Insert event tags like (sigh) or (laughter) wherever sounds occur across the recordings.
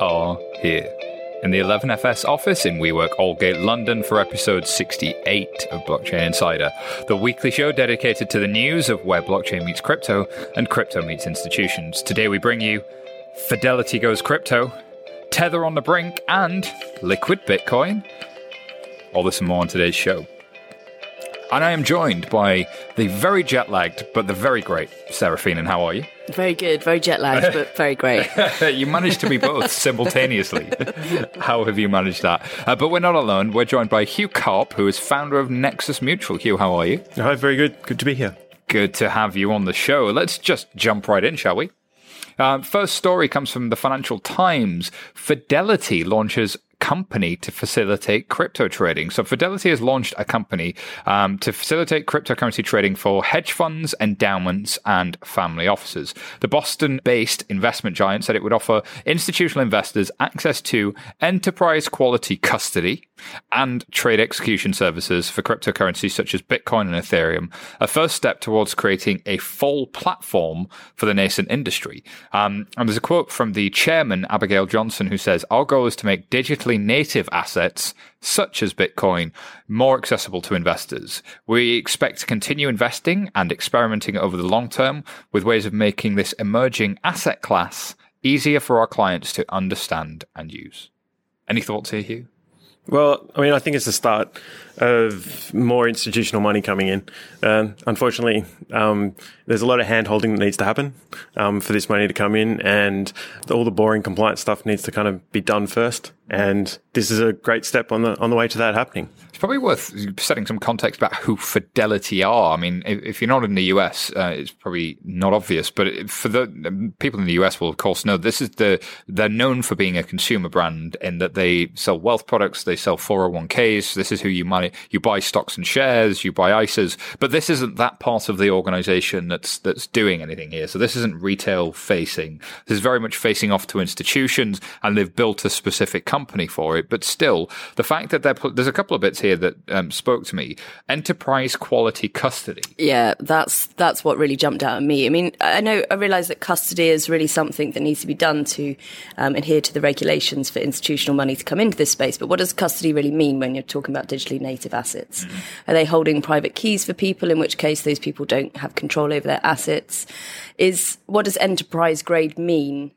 are here in the 11FS office in WeWork Aldgate, London, for episode 68 of Blockchain Insider, the weekly show dedicated to the news of where blockchain meets crypto and crypto meets institutions. Today we bring you Fidelity Goes Crypto, Tether on the Brink, and Liquid Bitcoin. All this and more on today's show. And I am joined by the very jet lagged, but the very great Seraphine. And how are you? Very good, very jet lagged, but very great. (laughs) you managed to be both (laughs) simultaneously. How have you managed that? Uh, but we're not alone. We're joined by Hugh Karp, who is founder of Nexus Mutual. Hugh, how are you? Hi, very good. Good to be here. Good to have you on the show. Let's just jump right in, shall we? Uh, first story comes from the Financial Times. Fidelity launches company to facilitate crypto trading. So Fidelity has launched a company um, to facilitate cryptocurrency trading for hedge funds, endowments, and family offices. The Boston-based investment giant said it would offer institutional investors access to enterprise quality custody and trade execution services for cryptocurrencies such as Bitcoin and Ethereum, a first step towards creating a full platform for the nascent industry. Um, and there's a quote from the chairman, Abigail Johnson, who says, Our goal is to make digitally native assets such as Bitcoin more accessible to investors. We expect to continue investing and experimenting over the long term with ways of making this emerging asset class easier for our clients to understand and use. Any thoughts here, Hugh? Well, I mean, I think it's a start of more institutional money coming in. Uh, unfortunately, um, there's a lot of hand holding that needs to happen um, for this money to come in, and all the boring compliance stuff needs to kind of be done first. And this is a great step on the on the way to that happening. It's probably worth setting some context about who Fidelity are. I mean, if, you're not in the US, uh, it's probably not obvious, but for the people in the US will of course know this is the they're known for being a consumer brand in that they sell wealth products, they sell 401ks. This is who you money you buy stocks and shares, you buy ISAs, but this isn't that part of the organization that's that's doing anything here. So this isn't retail facing. This is very much facing off to institutions, and they've built a specific company for it. But still, the fact that there's a couple of bits here that um, spoke to me: enterprise quality custody. Yeah, that's that's what really jumped out at me. I mean, I know I realise that custody is really something that needs to be done to um, adhere to the regulations for institutional money to come into this space. But what does custody really mean when you're talking about digitally native assets? Mm-hmm. Are they holding private keys for people? In which case, those people don't have control over their assets. Is what does enterprise grade mean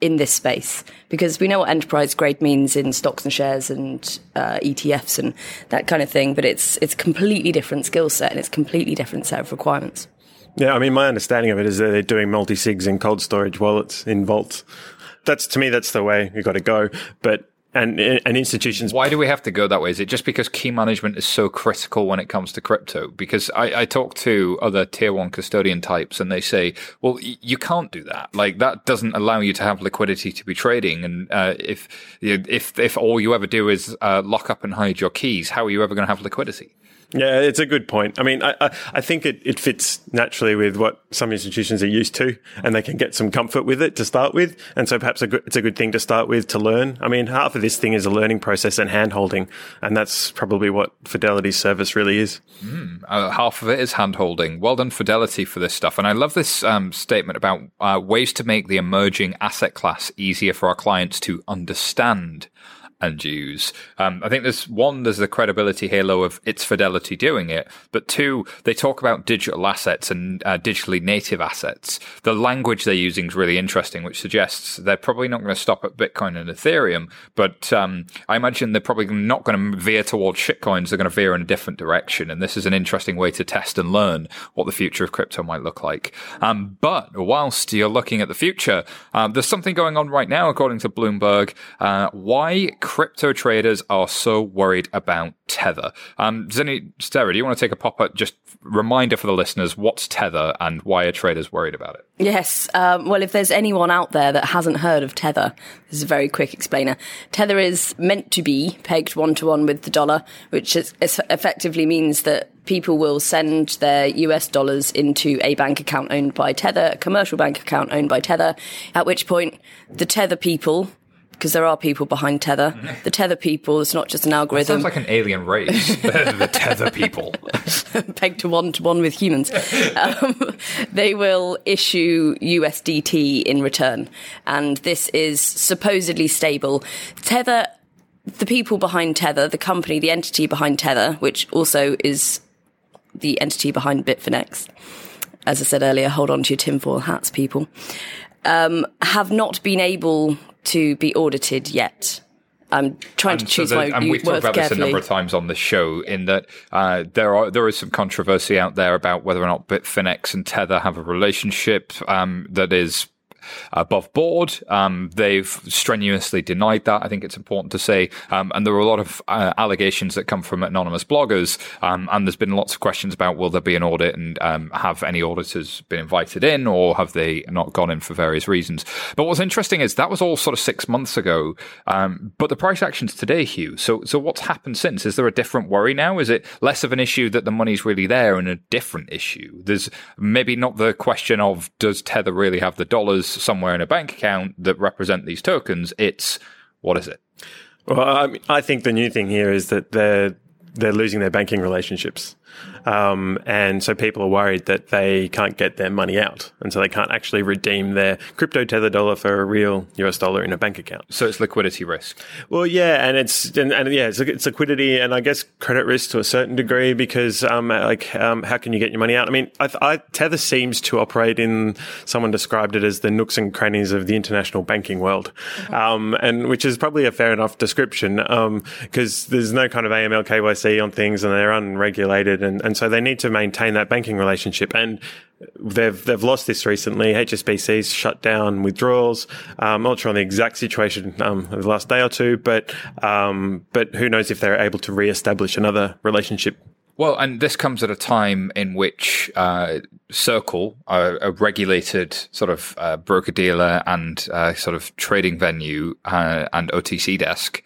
in this space because we know what enterprise grade means in stocks and shares and uh, ETFs and that kind of thing, but it's it's a completely different skill set and it's a completely different set of requirements. Yeah, I mean, my understanding of it is that they're doing multi sigs in cold storage wallets in vaults. That's to me, that's the way you got to go. But and and institutions. Why do we have to go that way? Is it just because key management is so critical when it comes to crypto? Because I, I talk to other tier one custodian types, and they say, "Well, y- you can't do that. Like that doesn't allow you to have liquidity to be trading. And uh, if if if all you ever do is uh, lock up and hide your keys, how are you ever going to have liquidity?" Yeah, it's a good point. I mean, I, I, I, think it, it fits naturally with what some institutions are used to, and they can get some comfort with it to start with. And so perhaps a good, it's a good thing to start with to learn. I mean, half of this thing is a learning process and handholding, and that's probably what Fidelity's service really is. Mm, uh, half of it is handholding. Well done, Fidelity, for this stuff. And I love this um, statement about uh, ways to make the emerging asset class easier for our clients to understand and use. Um, I think there's one, there's the credibility halo of its fidelity doing it, but two, they talk about digital assets and uh, digitally native assets. The language they're using is really interesting, which suggests they're probably not going to stop at Bitcoin and Ethereum, but um, I imagine they're probably not going to veer towards shitcoins. They're going to veer in a different direction, and this is an interesting way to test and learn what the future of crypto might look like. Um, but whilst you're looking at the future, um, there's something going on right now, according to Bloomberg. Uh, why crypto traders are so worried about Tether. Um, Zenny Sarah, do you want to take a pop at just reminder for the listeners what's Tether and why are traders worried about it? Yes. Um, well, if there's anyone out there that hasn't heard of Tether, this is a very quick explainer. Tether is meant to be pegged one to one with the dollar, which is, effectively means that people will send their US dollars into a bank account owned by Tether, a commercial bank account owned by Tether, at which point the Tether people because there are people behind Tether. The Tether people, it's not just an algorithm. Sounds like an alien race. the, (laughs) (laughs) the tether people. (laughs) pegged to one to one with humans. Um, they will issue USDT in return, and this is supposedly stable. Tether, the people behind Tether, the company, the entity behind Tether, which also is the entity behind Bitfinex. As I said earlier, hold on to your tinfoil hats, people. Um, have not been able to be audited yet. I'm trying to choose so my the- and we've talked about this a number of times on the show. In that uh, there are there is some controversy out there about whether or not Bitfinex and Tether have a relationship um, that is above board. Um, they've strenuously denied that. I think it's important to say. Um, and there are a lot of uh, allegations that come from anonymous bloggers. Um, and there's been lots of questions about will there be an audit and um, have any auditors been invited in or have they not gone in for various reasons. But what's interesting is that was all sort of six months ago. Um, but the price action's today, Hugh. So, so what's happened since? Is there a different worry now? Is it less of an issue that the money's really there and a different issue? There's maybe not the question of does Tether really have the dollars somewhere in a bank account that represent these tokens? It's what is it? Well, I, mean, I think the new thing here is that they're they're losing their banking relationships, um, and so people are worried that they can't get their money out, and so they can't actually redeem their crypto tether dollar for a real US dollar in a bank account. So it's liquidity risk. Well, yeah, and it's and, and yeah, it's, it's liquidity and I guess credit risk to a certain degree because um, like um, how can you get your money out? I mean, I, I, Tether seems to operate in someone described it as the nooks and crannies of the international banking world, um, and which is probably a fair enough description because there's no kind of AML KYC on things and they're unregulated and, and so they need to maintain that banking relationship and they've they've lost this recently. HSBC's shut down withdrawals. Um, I'm not sure on the exact situation um, of the last day or two, but um, but who knows if they're able to re-establish another relationship. Well, and this comes at a time in which uh, Circle, a, a regulated sort of uh, broker dealer and uh, sort of trading venue uh, and OTC desk,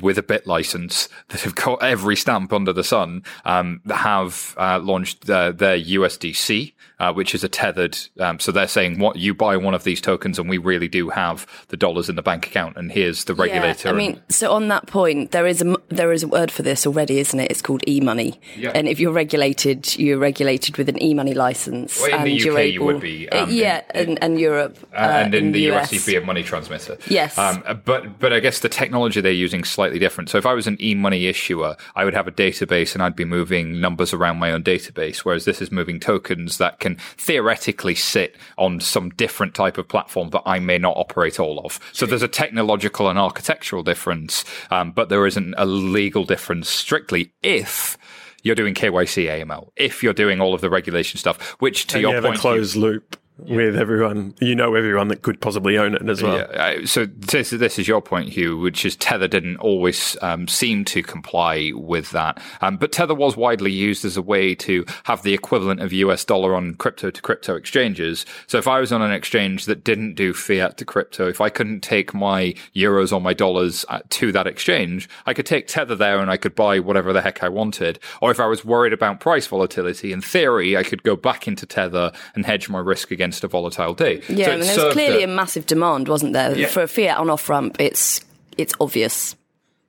with a BitLicense (laughs) that have got every stamp under the sun, um, have uh, launched uh, their USDC, uh, which is a tethered. Um, so they're saying, "What you buy one of these tokens, and we really do have the dollars in the bank account, and here's the regulator." Yeah, I and- mean, so on that point, there is a there is a word for this already, isn't it? It's called e-money. Yeah. And if you're regulated, you're regulated with an e-money license. Well, in the and you're UK you able, would be, Uh, um, yeah, in- and, and Europe, uh, and in, the, US. US, you'd be a money transmitter. Yes. Um, but but I guess the technology they're using is slightly different. So if I was an e-money issuer, I would have a database and I'd be moving numbers around my own database, whereas this is moving tokens that can theoretically sit on some different type of platform that I may not operate all of. So there's a technological and architectural difference, um, but there isn't a legal difference strictly if you're doing KYC AML, if you're doing all of the regulation stuff, which to And your you have point, a closed loop with everyone. You know everyone that could possibly own it as well. Yeah, uh, so this, this is your point, Hugh, which is Tether didn't always um, seem to comply with that. Um, but Tether was widely used as a way to have the equivalent of US dollar on crypto to crypto exchanges. So if I was on an exchange that didn't do fiat to crypto, if I couldn't take my euros or my dollars uh, to that exchange, I could take Tether there and I could buy whatever the heck I wanted. Or if I was worried about price volatility, in theory, I could go back into Tether and hedge my risk against a volatile day. Yeah, So I mean, there was clearly a- a massive demand, wasn't there, Yeah. for a fiat on off ramp? It's it's obvious.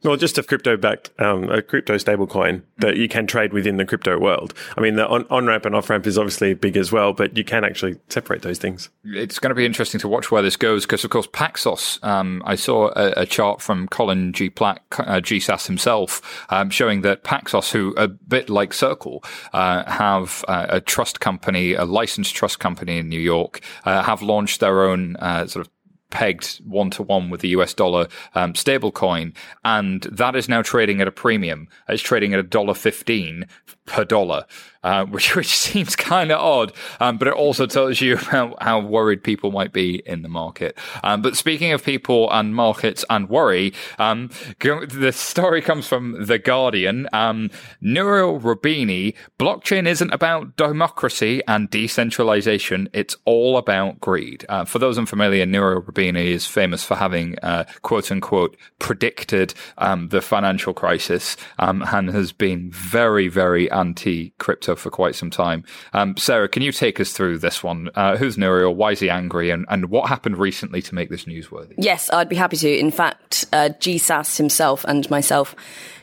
Well, just a crypto backed, um, a crypto stablecoin that you can trade within the crypto world. I mean, the on, on ramp and off ramp is obviously big as well, but you can actually separate those things. it's going to be interesting to watch where this goes because, of course, Paxos. Um, I saw a, a chart from Colin G. Platt, uh, GSAS himself, um, showing that Paxos, who a bit like Circle, uh, have uh, a trust company, a licensed trust company in New York, uh, have launched their own uh, sort of pegged one to one with the US dollar um, stablecoin, and that is now trading at a premium. It's trading at a dollar fifteen per dollar, uh, (laughs) which which seems kind of odd, um, but it also tells you (laughs) how, how worried people might be in the market. Um, but speaking of people and markets and worry, um, the story comes from the Guardian. Um, Nouriel Roubini, blockchain isn't about democracy and decentralization; it's all about greed. Uh, for those unfamiliar, Nouriel Roubini is famous for having uh, quote unquote predicted um, the financial crisis um, and has been very, very anti crypto for quite some time. Um, Sarah, can you take us through this one? Uh, who's Nouriel? Why is he angry? And, and what happened recently to make this newsworthy? Yes, I'd be happy to. In fact, uh, GSAS himself and myself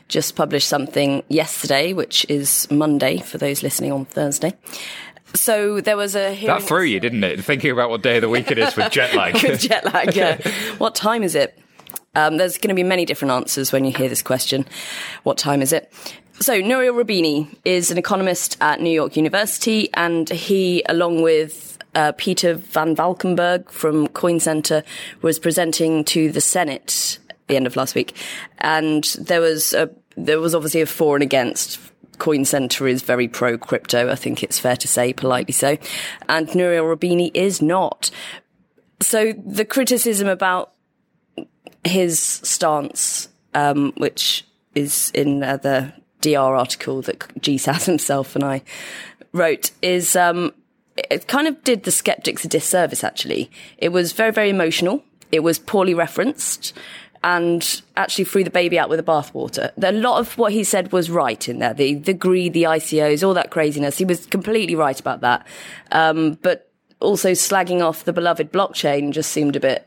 just published something yesterday, which is Monday for those listening on Thursday. So there was a that threw you, didn't it? Thinking about what day of the week it is with jet lag. (laughs) with jet lag, yeah. (laughs) what time is it? Um, there's going to be many different answers when you hear this question. What time is it? So Nouriel Roubini is an economist at New York University, and he, along with uh, Peter Van Valkenburgh from Coin Center, was presenting to the Senate at the end of last week, and there was a, there was obviously a for and against. Coin Center is very pro crypto. I think it's fair to say, politely so, and Nouriel Roubini is not. So the criticism about his stance, um, which is in uh, the DR article that GSAS himself and I wrote, is um, it kind of did the skeptics a disservice. Actually, it was very very emotional. It was poorly referenced. And actually threw the baby out with the bathwater. A lot of what he said was right in there. The, the greed, the ICOs, all that craziness. He was completely right about that. Um, but also slagging off the beloved blockchain just seemed a bit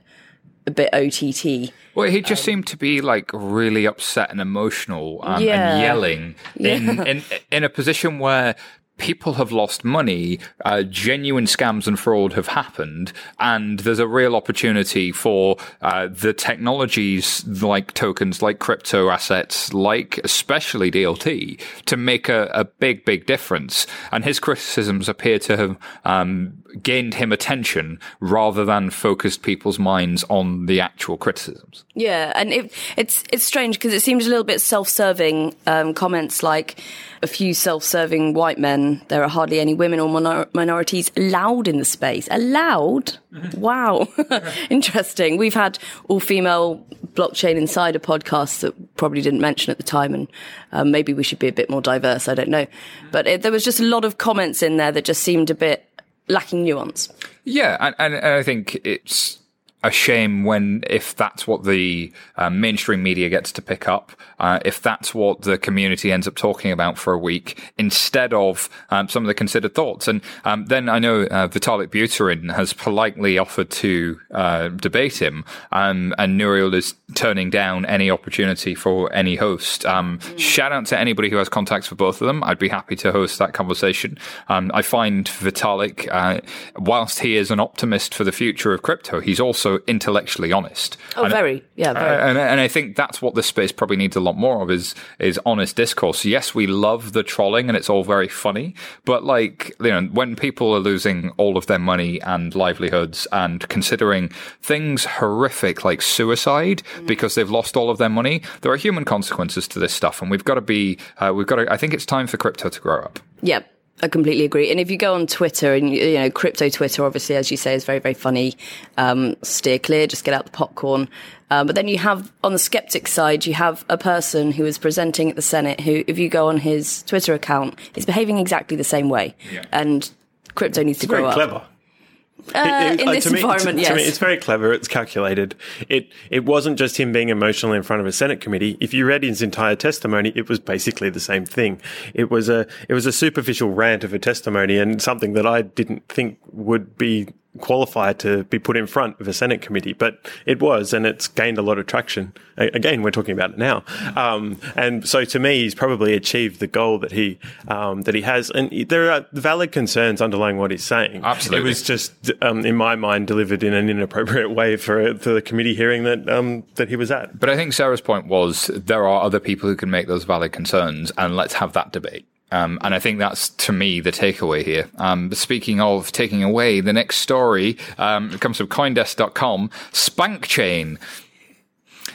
a bit OTT. Well, he just um, seemed to be like really upset and emotional um, yeah. and yelling in, yeah. in in a position where people have lost money, uh, genuine scams and fraud have happened, and there's a real opportunity for uh, the technologies like tokens, like crypto assets, like especially DLT, to make a, a big, big difference. And his criticisms appear to have um, gained him attention rather than focused people's minds on the actual criticisms. Yeah, and it, it's it's strange because it seems a little bit self-serving. Um, comments like a few self-serving white men. There are hardly any women or minor- minorities allowed in the space. Allowed? Mm-hmm. Wow, (laughs) interesting. We've had all-female blockchain insider podcasts that probably didn't mention at the time, and um, maybe we should be a bit more diverse. I don't know, but it, there was just a lot of comments in there that just seemed a bit lacking nuance. Yeah, and, and, and I think it's a shame when if that's what the uh, mainstream media gets to pick up, uh, if that's what the community ends up talking about for a week instead of um, some of the considered thoughts. And um, then I know uh, Vitalik Buterin has politely offered to uh, debate him, um, and Nouriel is turning down any opportunity for any host. Mm. Shout out to anybody who has contacts for both of them. I'd be happy to host that conversation. Um, I find Vitalik, uh, whilst he is an optimist for the future of crypto, he's also also intellectually honest. Oh, and, very, yeah, very. And, and I think that's what this space probably needs a lot more of is is honest discourse. Yes, we love the trolling and it's all very funny, but like you know, when people are losing all of their money and livelihoods and considering things horrific like suicide mm. because they've lost all of their money, there are human consequences to this stuff, and we've got to be, uh, we've got to. I think it's time for crypto to grow up. Yep. I completely agree. And if you go on Twitter and, you know, crypto Twitter, obviously, as you say, is very, very funny. Um, steer clear, just get out the popcorn. Um, but then you have, on the skeptic side, you have a person who is presenting at the Senate who, if you go on his Twitter account, is behaving exactly the same way. Yeah. And crypto needs it's to grow very up. clever. Uh, it, it, in uh, this me, environment, to, yes. To me, it's very clever. It's calculated. It it wasn't just him being emotional in front of a Senate committee. If you read his entire testimony, it was basically the same thing. It was a it was a superficial rant of a testimony and something that I didn't think would be qualify to be put in front of a Senate committee, but it was, and it's gained a lot of traction. Again, we're talking about it now, um, and so to me, he's probably achieved the goal that he um, that he has. And there are valid concerns underlying what he's saying. Absolutely, it was just, um, in my mind, delivered in an inappropriate way for for the committee hearing that um, that he was at. But I think Sarah's point was there are other people who can make those valid concerns, and let's have that debate. Um, and I think that's to me the takeaway here. Um, speaking of taking away, the next story um, comes from Coindesk.com. Spankchain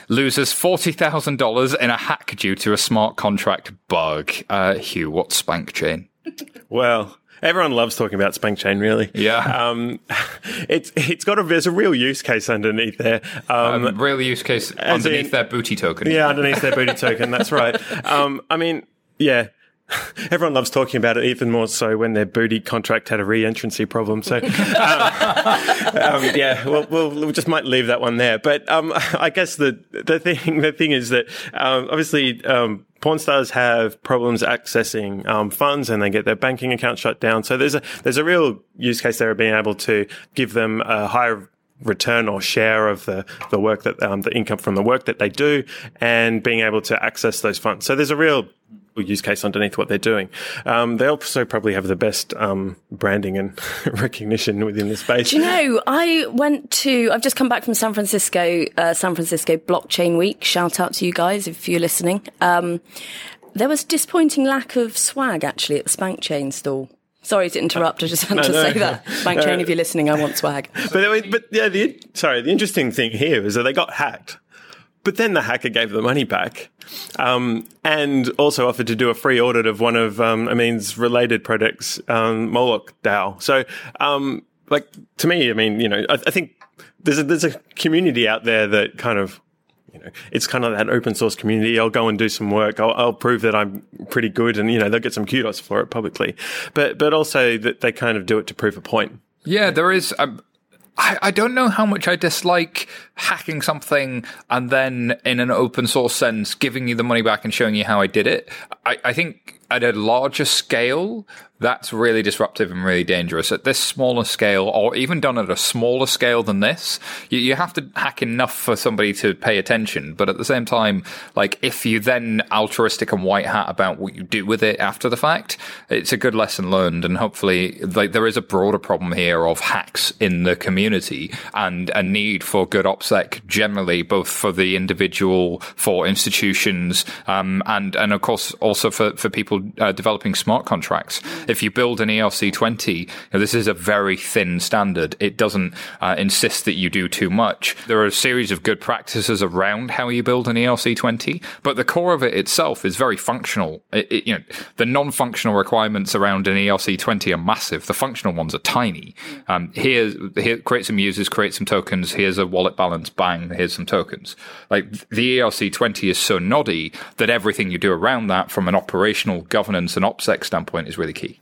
loses forty thousand dollars in a hack due to a smart contract bug. Uh, Hugh, what's Spankchain? Well. Everyone loves talking about Spankchain, really. Yeah. Um, (laughs) it's it's got a there's a real use case underneath there. Um, um, real use case underneath in, their booty token. Yeah, underneath their booty token. That's right. (laughs) Um, I mean, yeah, (laughs) Everyone loves talking about it, even more so when their booty contract had a re-entrancy problem. So, um, (laughs) um, yeah, well, we'll, we just might leave that one there. But um, (laughs) I guess the the thing the thing is that um, obviously um, porn stars have problems accessing um, funds and they get their banking account shut down. So there's a there's a real use case there of being able to give them a higher return or share of the, the work that um, the income from the work that they do and being able to access those funds. So there's a real use case underneath what they're doing. Um, they also probably have the best um, branding and (laughs) recognition within the space. Do you know, I went to, I've just come back from San Francisco, uh, San Francisco Blockchain Week. Shout out to you guys if you're listening. Um, there was disappointing lack of swag actually at the Spank Chain stall. Sorry to interrupt. I just had no, to no, say that. (laughs) Spank Chain, if you're listening, I want swag. But, but yeah, the, sorry, the interesting thing here is that they got hacked. But then the hacker gave the money back um, and also offered to do a free audit of one of um, Ameen's related projects, um, Moloch DAO. So, um, like, to me, I mean, you know, I, I think there's a, there's a community out there that kind of you know, it's kind of that open source community. I'll go and do some work. I'll, I'll, prove that I'm pretty good, and you know, they'll get some kudos for it publicly. But but also that they kind of do it to prove a point. Yeah, there is. Um, I, I don't know how much I dislike hacking something and then in an open source sense giving you the money back and showing you how I did it. I, I think at a larger scale, that's really disruptive and really dangerous. At this smaller scale, or even done at a smaller scale than this, you, you, have to hack enough for somebody to pay attention. But at the same time, like if you then altruistic and white hat about what you do with it after the fact, it's a good lesson learned. And hopefully, like there is a broader problem here of hacks in the community and a need for good OPSEC generally, both for the individual, for institutions, um, and and of course also for for people uh, developing smart contracts if you build an ERC 20, you know, this is a very thin standard. It doesn't uh, insist that you do too much. There are a series of good practices around how you build an ERC 20, but the core of it itself is very functional. It, it, you know, the non-functional requirements around an ERC 20 are massive. The functional ones are tiny. Um, here, here, create some users, create some tokens. Here's a wallet balance. Bang. Here's some tokens. Like the ERC 20 is so noddy that everything you do around that from an operational governance and OPSEC standpoint is really key.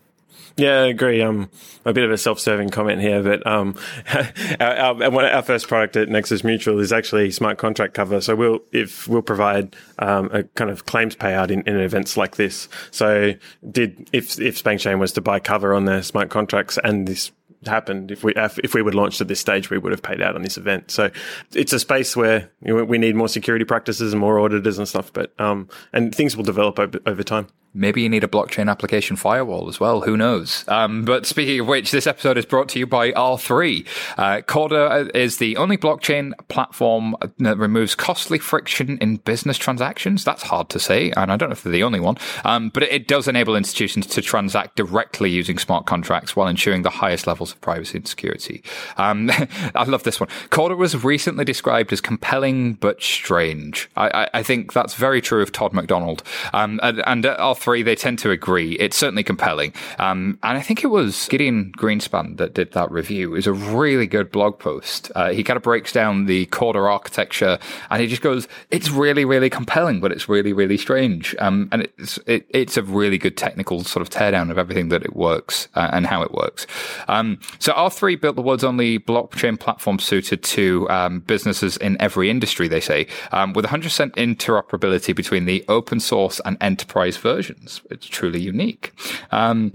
Yeah, I agree. Um, a bit of a self-serving comment here, but um, (laughs) our, our, our, first product at Nexus Mutual is actually smart contract cover. So we'll if we'll provide um, a kind of claims payout in, in events like this. So did if if Spankchain was to buy cover on their smart contracts and this happened if we if we would launched at this stage we would have paid out on this event so it's a space where we need more security practices and more auditors and stuff but um and things will develop over, over time Maybe you need a blockchain application firewall as well. Who knows? Um, but speaking of which, this episode is brought to you by R3. Uh, Corda is the only blockchain platform that removes costly friction in business transactions. That's hard to say, and I don't know if they're the only one. Um, but it does enable institutions to transact directly using smart contracts while ensuring the highest levels of privacy and security. Um, (laughs) I love this one. Corda was recently described as compelling but strange. I, I, I think that's very true of Todd McDonald. Um, and, and R3 three, they tend to agree. It's certainly compelling. Um, and I think it was Gideon Greenspan that did that review. It was a really good blog post. Uh, he kind of breaks down the Corda architecture and he just goes, it's really, really compelling, but it's really, really strange. Um, and it's, it, it's a really good technical sort of teardown of everything that it works uh, and how it works. Um, so R3 built the world's only blockchain platform suited to um, businesses in every industry, they say, um, with 100% interoperability between the open source and enterprise version. It's truly unique. Um,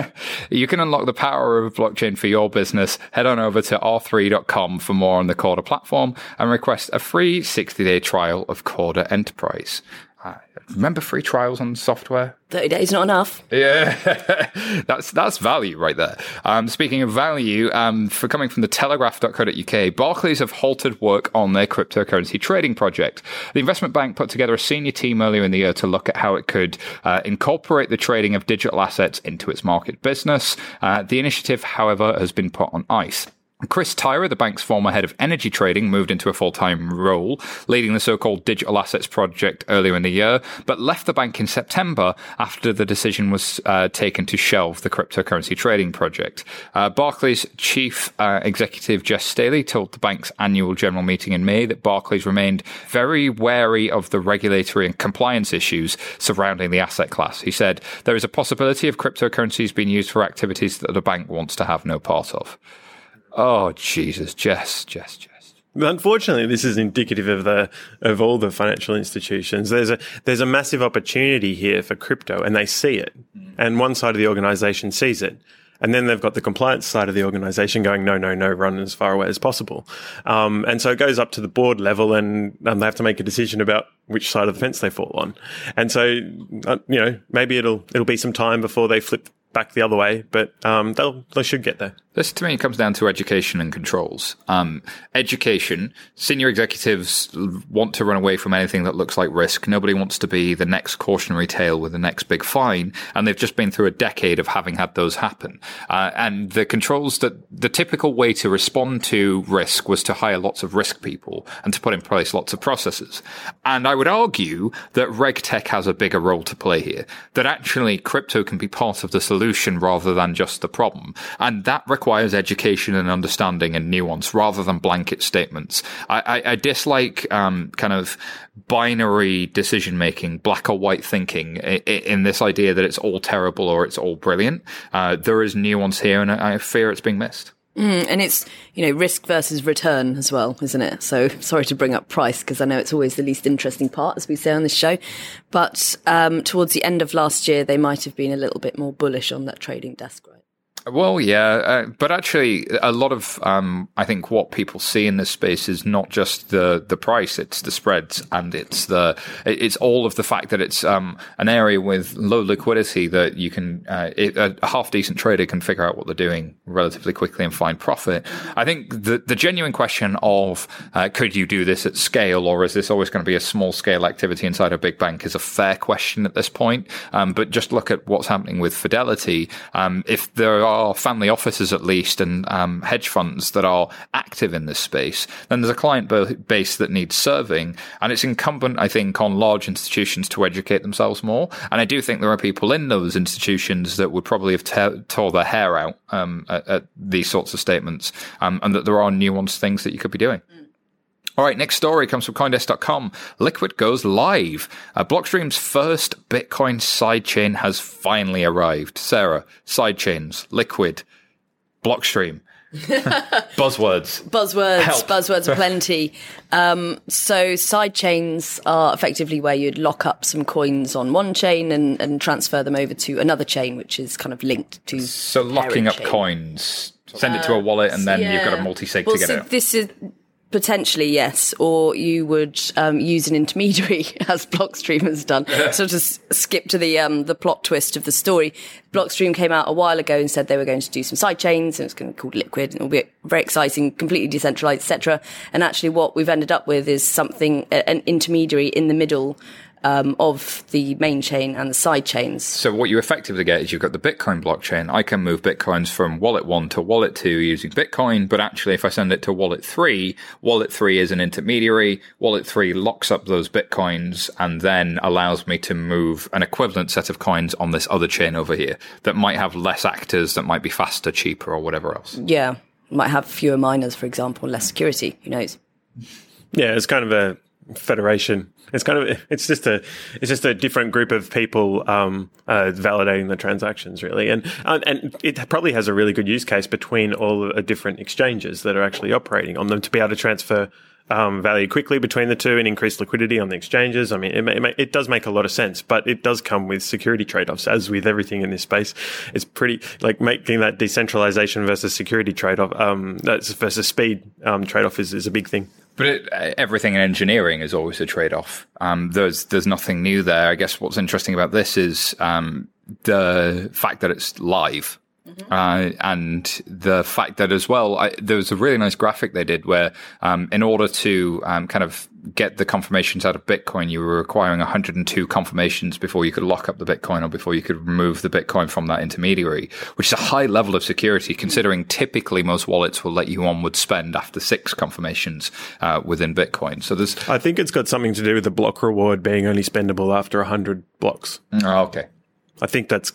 (laughs) you can unlock the power of blockchain for your business. Head on over to r3.com for more on the Corda platform and request a free 60 day trial of Corda Enterprise. Uh, remember free trials on software? 30 days not enough. Yeah, (laughs) that's that's value right there. Um, speaking of value, um, for coming from the telegraph.co.uk, Barclays have halted work on their cryptocurrency trading project. The investment bank put together a senior team earlier in the year to look at how it could uh, incorporate the trading of digital assets into its market business. Uh, the initiative, however, has been put on ice. Chris Tyrer, the bank's former head of energy trading, moved into a full-time role, leading the so-called digital assets project earlier in the year, but left the bank in September after the decision was uh, taken to shelve the cryptocurrency trading project. Uh, Barclays chief uh, executive Jes Staley told the bank's annual general meeting in May that Barclays remained very wary of the regulatory and compliance issues surrounding the asset class. He said, there is a possibility of cryptocurrencies being used for activities that the bank wants to have no part of. Oh, Jesus, Jes, Jes, Jes. unfortunately, this is indicative of the of all the financial institutions. There's a there's a massive opportunity here for crypto, and they see it, and one side of the organization sees it. And then they've got the compliance side of the organization going, no, no, no, run as far away as possible. Um, and so it goes up to the board level and um, they have to make a decision about which side of the fence they fall on. And so, uh, you know, maybe it'll, it'll be some time before they flip back the other way, but um, they'll they should get there. This to me comes down to education and controls. Um, education, senior executives want to run away from anything that looks like risk. Nobody wants to be the next cautionary tale with the next big fine, and they've just been through a decade of having had those happen. Uh, and the controls that the typical way to respond to risk was to hire lots of risk people and to put in place lots of processes. And I would argue that RegTech has a bigger role to play here. That actually crypto can be part of the solution rather than just the problem, and that requires education and understanding and nuance rather than blanket statements. I, I, I dislike um, kind of binary decision making, black or white thinking in, in, this idea that it's all terrible or it's all brilliant. Uh, there is nuance here, and I fear it's being missed. Mm, and it's, you know, risk versus return as well, isn't it? So sorry to bring up price because I know it's always the least interesting part, as we say on this show. But um, towards the end of last year, they might have been a little bit more bullish on that trading desk, right? Well, yeah, uh, but actually, a lot of um, I think what people see in this space is not just the the price; it's the spreads, and it's the it's all of the fact that it's um, an area with low liquidity that you can uh, it, a half decent trader can figure out what they're doing relatively quickly and find profit. I think the the genuine question of uh, could you do this at scale, or is this always going to be a small scale activity inside a big bank, is a fair question at this point. Um, but just look at what's happening with Fidelity. Um, if there are are family offices at least and um, hedge funds that are active in this space, then there's a client base that needs serving. And it's incumbent, I think, on large institutions to educate themselves more. And I do think there are people in those institutions that would probably have te- tore their hair out um, at, at, these sorts of statements, um, and that there are nuanced things that you could be doing. Mm. All right, next story comes from Coindesk.com. Liquid goes live. Uh, Blockstream's first Bitcoin sidechain has finally arrived. Sarah, sidechains, Liquid, Blockstream. (laughs) buzzwords. Buzzwords. Help. Buzzwords aplenty. Um, so sidechains are effectively where you'd lock up some coins on one chain and, and transfer them over to another chain, which is kind of linked to. So locking up chain. coins. Send it to a wallet, and then yeah. you've got a multi-sig well, to get so it. This is Potentially, yes. Or you would um, use an intermediary, (laughs) as Blockstream has done. so to skip to the um, the plot twist of the story, Blockstream came out a while ago and said they were going to do some side chains, and it's going to be called Liquid, and it'll be very exciting, completely decentralized, etc. And actually, what we've ended up with is something, an intermediary in the middle um, of the main chain and the side chains. So what you effectively get is you've got the Bitcoin blockchain. I can move Bitcoins from wallet one to wallet two using Bitcoin, but actually if I send it to wallet three, wallet three is an intermediary. Wallet three locks up those Bitcoins and then allows me to move an equivalent set of coins on this other chain over here that might have less actors, that might be faster, cheaper, or whatever else. Yeah. Might have fewer miners, for example, less security. Who knows? Yeah, it's kind of a federation. It's kind of it's just a it's just a different group of people um, uh, validating the transactions really, and uh, and it probably has a really good use case between all the different exchanges that are actually operating on them to be able to transfer. Um, value quickly between the two and increase liquidity on the exchanges. I mean, it, it, it, does make a lot of sense, but it does come with security trade-offs. As with everything in this space, it's pretty like making that decentralization versus security trade-off, um, that's versus speed um, trade-off is, is a big thing. But it, everything in engineering is always a trade off. Um, there's there's nothing new there. I guess what's interesting about this is um, the fact that it's live. Mm-hmm. Uh, and the fact that as well, I, there was a really nice graphic they did where, um, in order to um, kind of get the confirmations out of Bitcoin, you were requiring 102 confirmations before you could lock up the Bitcoin or before you could remove the Bitcoin from that intermediary, which is a high level of security considering typically most wallets will let you onward spend after six confirmations uh, within Bitcoin. So there's. I think it's got something to do with the block reward being only spendable after 100 blocks. Oh, okay. I think that's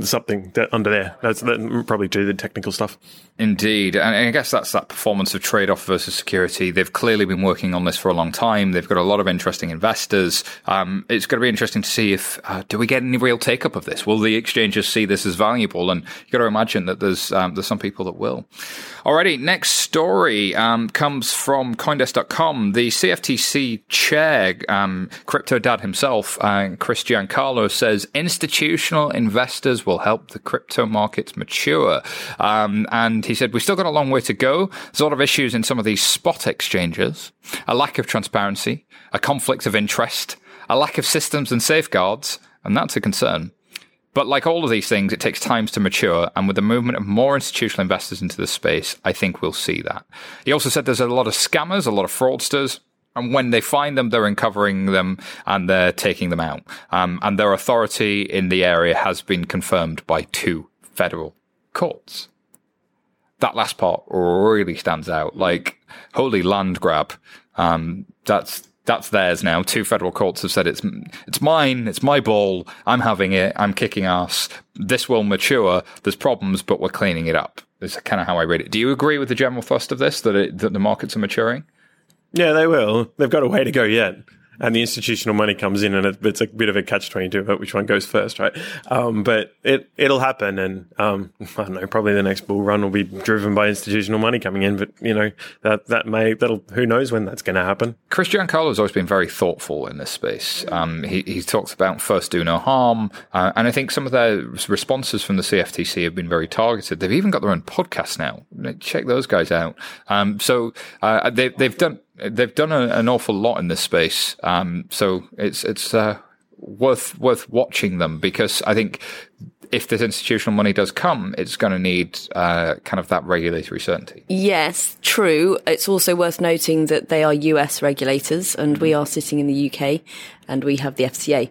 something that under there. That's that probably do the technical stuff. Indeed. And I guess that's that performance of trade off versus security. They've clearly been working on this for a long time. They've got a lot of interesting investors. Um, it's going to be interesting to see if, uh, do we get any real take up of this? Will the exchanges see this as valuable? And you've got to imagine that there's, um, there's some people that will. Alrighty. Next story, um, comes from Coindesk.com. The CFTC chair, um, crypto dad himself, uh, Chris Giancarlo says institutional investors will help the crypto markets mature. Um, he said, we've still got a long way to go. There's a lot of issues in some of these spot exchanges, a lack of transparency, a conflict of interest, a lack of systems and safeguards, and that's a concern. But like all of these things, it takes time to mature. And with the movement of more institutional investors into the space, I think we'll see that. He also said there's a lot of scammers, a lot of fraudsters. And when they find them, they're uncovering them and they're taking them out. Um, and their authority in the area has been confirmed by two federal courts that last part really stands out. Like, holy land grab. Um, that's, that's theirs now. Two federal courts have said it's, it's mine. It's my ball. I'm having it. I'm kicking ass. This will mature. There's problems, but we're cleaning it up. Is kind of how I read it. Do you agree with the general thrust of this that it, that the markets are maturing? Yeah, they will. They've got a way to go yet and the institutional money comes in, and it, it's a bit of a catch twenty two about which one goes first, right? Um, but it it'll happen, and um, (laughs) I don't know. Probably the next bull run will be driven by institutional money coming in, but you know that that may that'll who knows when that's going to happen. Chris Giancarlo has always been very thoughtful in this space. Um, he he talks about first do no harm, uh, and I think some of their responses from the CFTC have been very targeted. They've even got their own podcast now. Check those guys out. Um, so uh, they they've done they've done a, an awful lot in this space. Um, so it's it's uh, worth worth watching them because I think if this institutional money does come, it's going to need uh, kind of that regulatory certainty. Yes, true. It's also worth noting that they are US regulators and we are sitting in the UK and we have the FCA.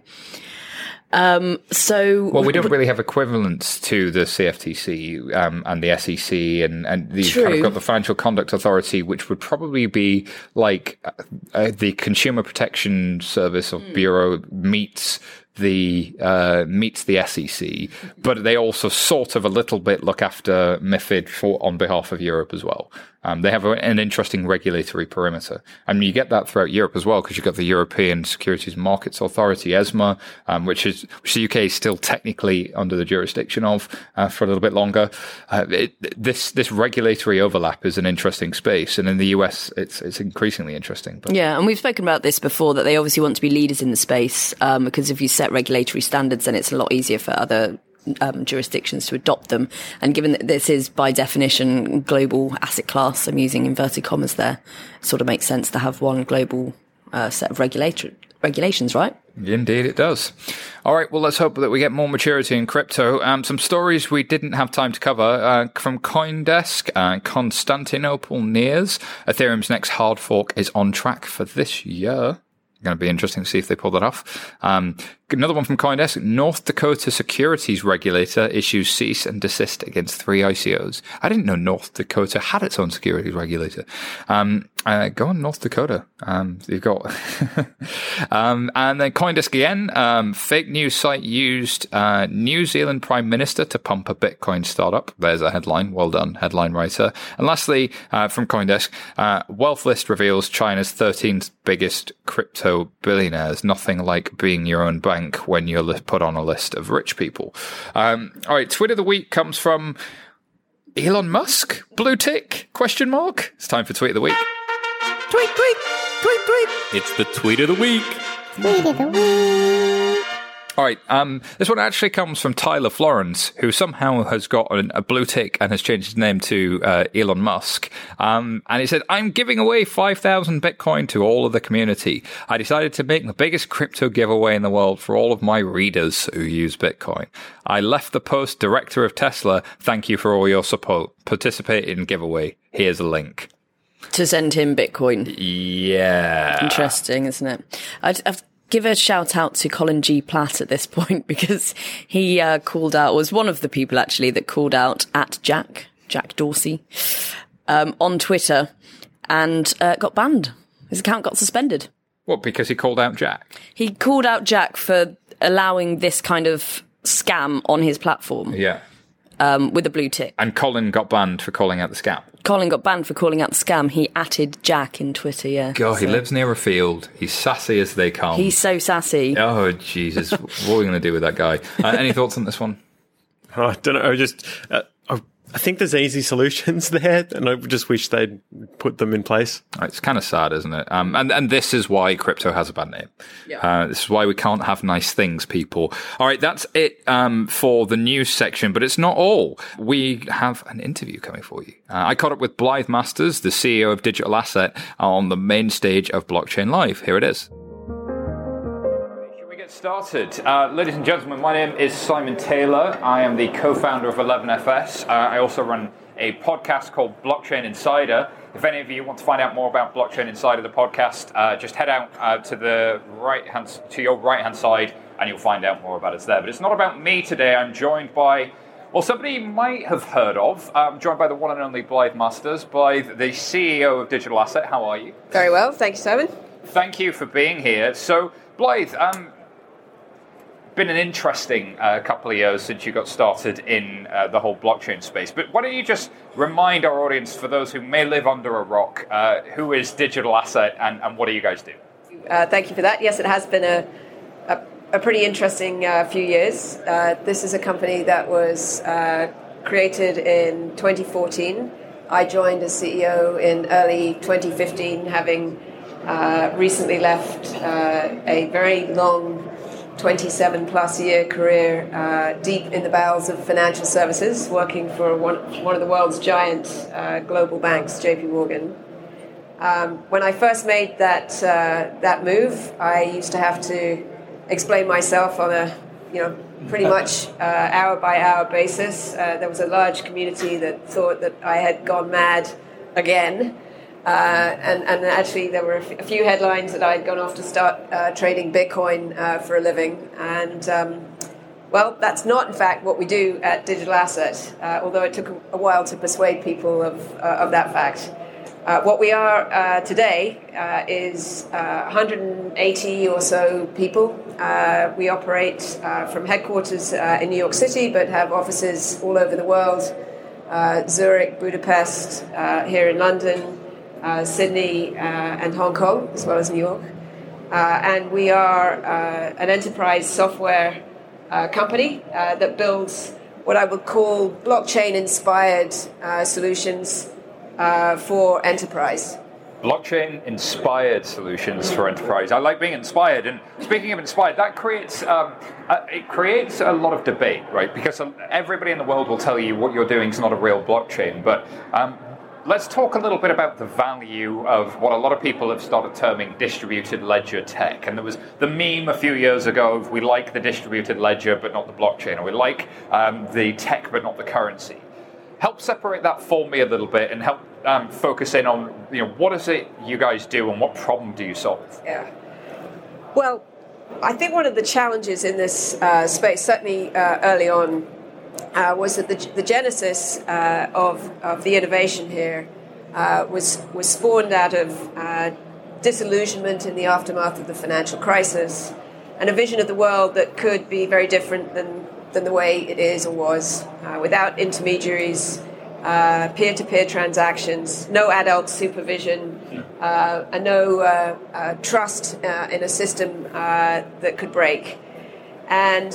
Um, so well, we don't really have equivalents to the CFTC um, and the SEC, and and the kind of got the Financial Conduct Authority, which would probably be like uh, uh, the Consumer Protection Service of mm. Bureau meets the uh, meets the SEC, but they also sort of a little bit look after MIFID for on behalf of Europe as well. Um, they have a, an interesting regulatory perimeter. I mean, you get that throughout Europe as well because you've got the European Securities Markets Authority, ESMA, um, which is which the UK is still technically under the jurisdiction of uh, for a little bit longer. Uh, it, this this regulatory overlap is an interesting space, and in the US, it's it's increasingly interesting. But. Yeah, and we've spoken about this before that they obviously want to be leaders in the space um, because if you set regulatory standards, then it's a lot easier for other um, jurisdictions to adopt them. And given that this is by definition global asset class, I'm using inverted commas there, sort of makes sense to have one global uh, set of regulator- regulations, right? Indeed, it does. All right, well, let's hope that we get more maturity in crypto. Um, some stories we didn't have time to cover uh, from CoinDesk. Uh, Constantinople nears Ethereum's next hard fork is on track for this year going to be interesting to see if they pull that off. Um, another one from CoinDesk. North Dakota securities regulator issues cease and desist against three ICOs. I didn't know North Dakota had its own securities regulator. Um, uh, go on North Dakota. Um, you've got, (laughs) um, and then CoinDesk again. Um, fake news site used uh, New Zealand Prime Minister to pump a Bitcoin startup. There's a headline. Well done, headline writer. And lastly, uh, from CoinDesk, uh, Wealth List reveals China's 13th biggest crypto billionaires. Nothing like being your own bank when you're put on a list of rich people. Um, all right, Twitter of the week comes from Elon Musk. Blue tick? Question mark. It's time for tweet of the week. Tweet, tweet, tweet, tweet. It's the tweet of the week. Tweet of the week. All right. Um, this one actually comes from Tyler Florence, who somehow has got a blue tick and has changed his name to uh, Elon Musk. Um, and he said, I'm giving away 5,000 Bitcoin to all of the community. I decided to make the biggest crypto giveaway in the world for all of my readers who use Bitcoin. I left the post director of Tesla. Thank you for all your support. Participate in giveaway. Here's a link. To send him Bitcoin. Yeah. Interesting, isn't it? I'd, I've give a shout out to Colin G. Platt at this (laughs) point because he uh, called out, was one of the people actually that called out at Jack, Jack Dorsey, um, on Twitter and uh, got banned. His account got suspended. What, because he called out Jack? He called out Jack for allowing this kind of scam on his platform Yeah. um, with a blue tick. And Colin got banned for calling out the scam. Colin got banned for calling out the scam. He atted Jack in Twitter. Yeah, God, he lives near a field. He's sassy as they come. He's so sassy. Oh, Jesus. what are we going to do with that guy? Uh, any thoughts on this one? Oh, (laughs) I don't know. I just, uh, I, I think there's easy solutions (laughs) there, and I just wish they'd put them in place. It's kind of sad, isn't it? Um, and and this is why crypto has a bad name. Uh, this is why we can't have nice things, people. All right, that's it um, for the news section, but it's not all. We have an interview coming for you. Uh, I caught up with Blythe Masters, the CEO of Digital Asset, on the main stage of Blockchain Live. Here it is. Should we get started? Uh, ladies and gentlemen, my name is Simon Taylor. I am the co founder of 11FS. Uh, I also run a podcast called Blockchain Insider. If any of you want to find out more about Blockchain Insider, the podcast, uh, just head out uh, to the right hand to your right hand side, and you'll find out more about us there. But it's not about me today. I'm joined by well, somebody you might have heard of. I'm joined by the one and only Blythe Masters, Blythe, the CEO of Digital Asset. How are you? Very well, thank you, Simon. Thank you for being here. So, Blythe, um, been an interesting uh, couple of years since you got started in uh, the whole blockchain space. But why don't you just remind our audience, for those who may live under a rock, uh, who is Digital Asset and, and what do you guys do? Uh, thank you for that. Yes, it has been a, a, a pretty interesting uh, few years. Uh, this is a company that was created in 2014. I joined as CEO in early 2015, having recently left a very long 27 plus year career uh, deep in the bowels of financial services, working for one, one of the world's giant uh, global banks, JP Morgan. Um, when I first made that uh, that move, I used to have to explain myself on a you know pretty (laughs) much uh, hour by hour basis. Uh, there was a large community that thought that I had gone mad again. Uh, and, and actually, there were a few headlines that I had gone off to start uh, trading Bitcoin uh, for a living. And um, well, that's not, in fact, what we do at Digital Asset, uh, although it took a, while to persuade people of, uh, of that fact. Uh, what we are today is uh, 180 or so people. We operate from headquarters in New York City, but have offices all over the world Zurich, Budapest, here in London, Sydney, uh, and Hong Kong, as well as New York. Uh, and we are uh, an enterprise software uh, company uh, that builds what I would call blockchain inspired uh, solutions uh, for enterprise. Blockchain inspired solutions for enterprise. I like being inspired. And speaking of inspired, that creates um, uh, it creates a lot of debate, right? Because everybody in the world will tell you what you're doing is not a real blockchain. But um, let's talk a little bit about the value of what a lot of people have started terming distributed ledger tech. And there was the meme a few years ago of we like the distributed ledger but not the blockchain, or we like um, the tech but not the currency help separate that for me a little bit and help um, focus in on you know what is it you guys do and what problem do you solve Yeah. Well, I think one of the challenges in this uh, space, certainly uh, early on, uh, was that the, the genesis uh, of, of the innovation here uh, was, was spawned out of uh, disillusionment in the aftermath of the financial crisis and a vision of the world that could be very different than, than the way it is or was, uh, without intermediaries, peer to peer transactions, no adult supervision, uh, and no trust in a system that could break. And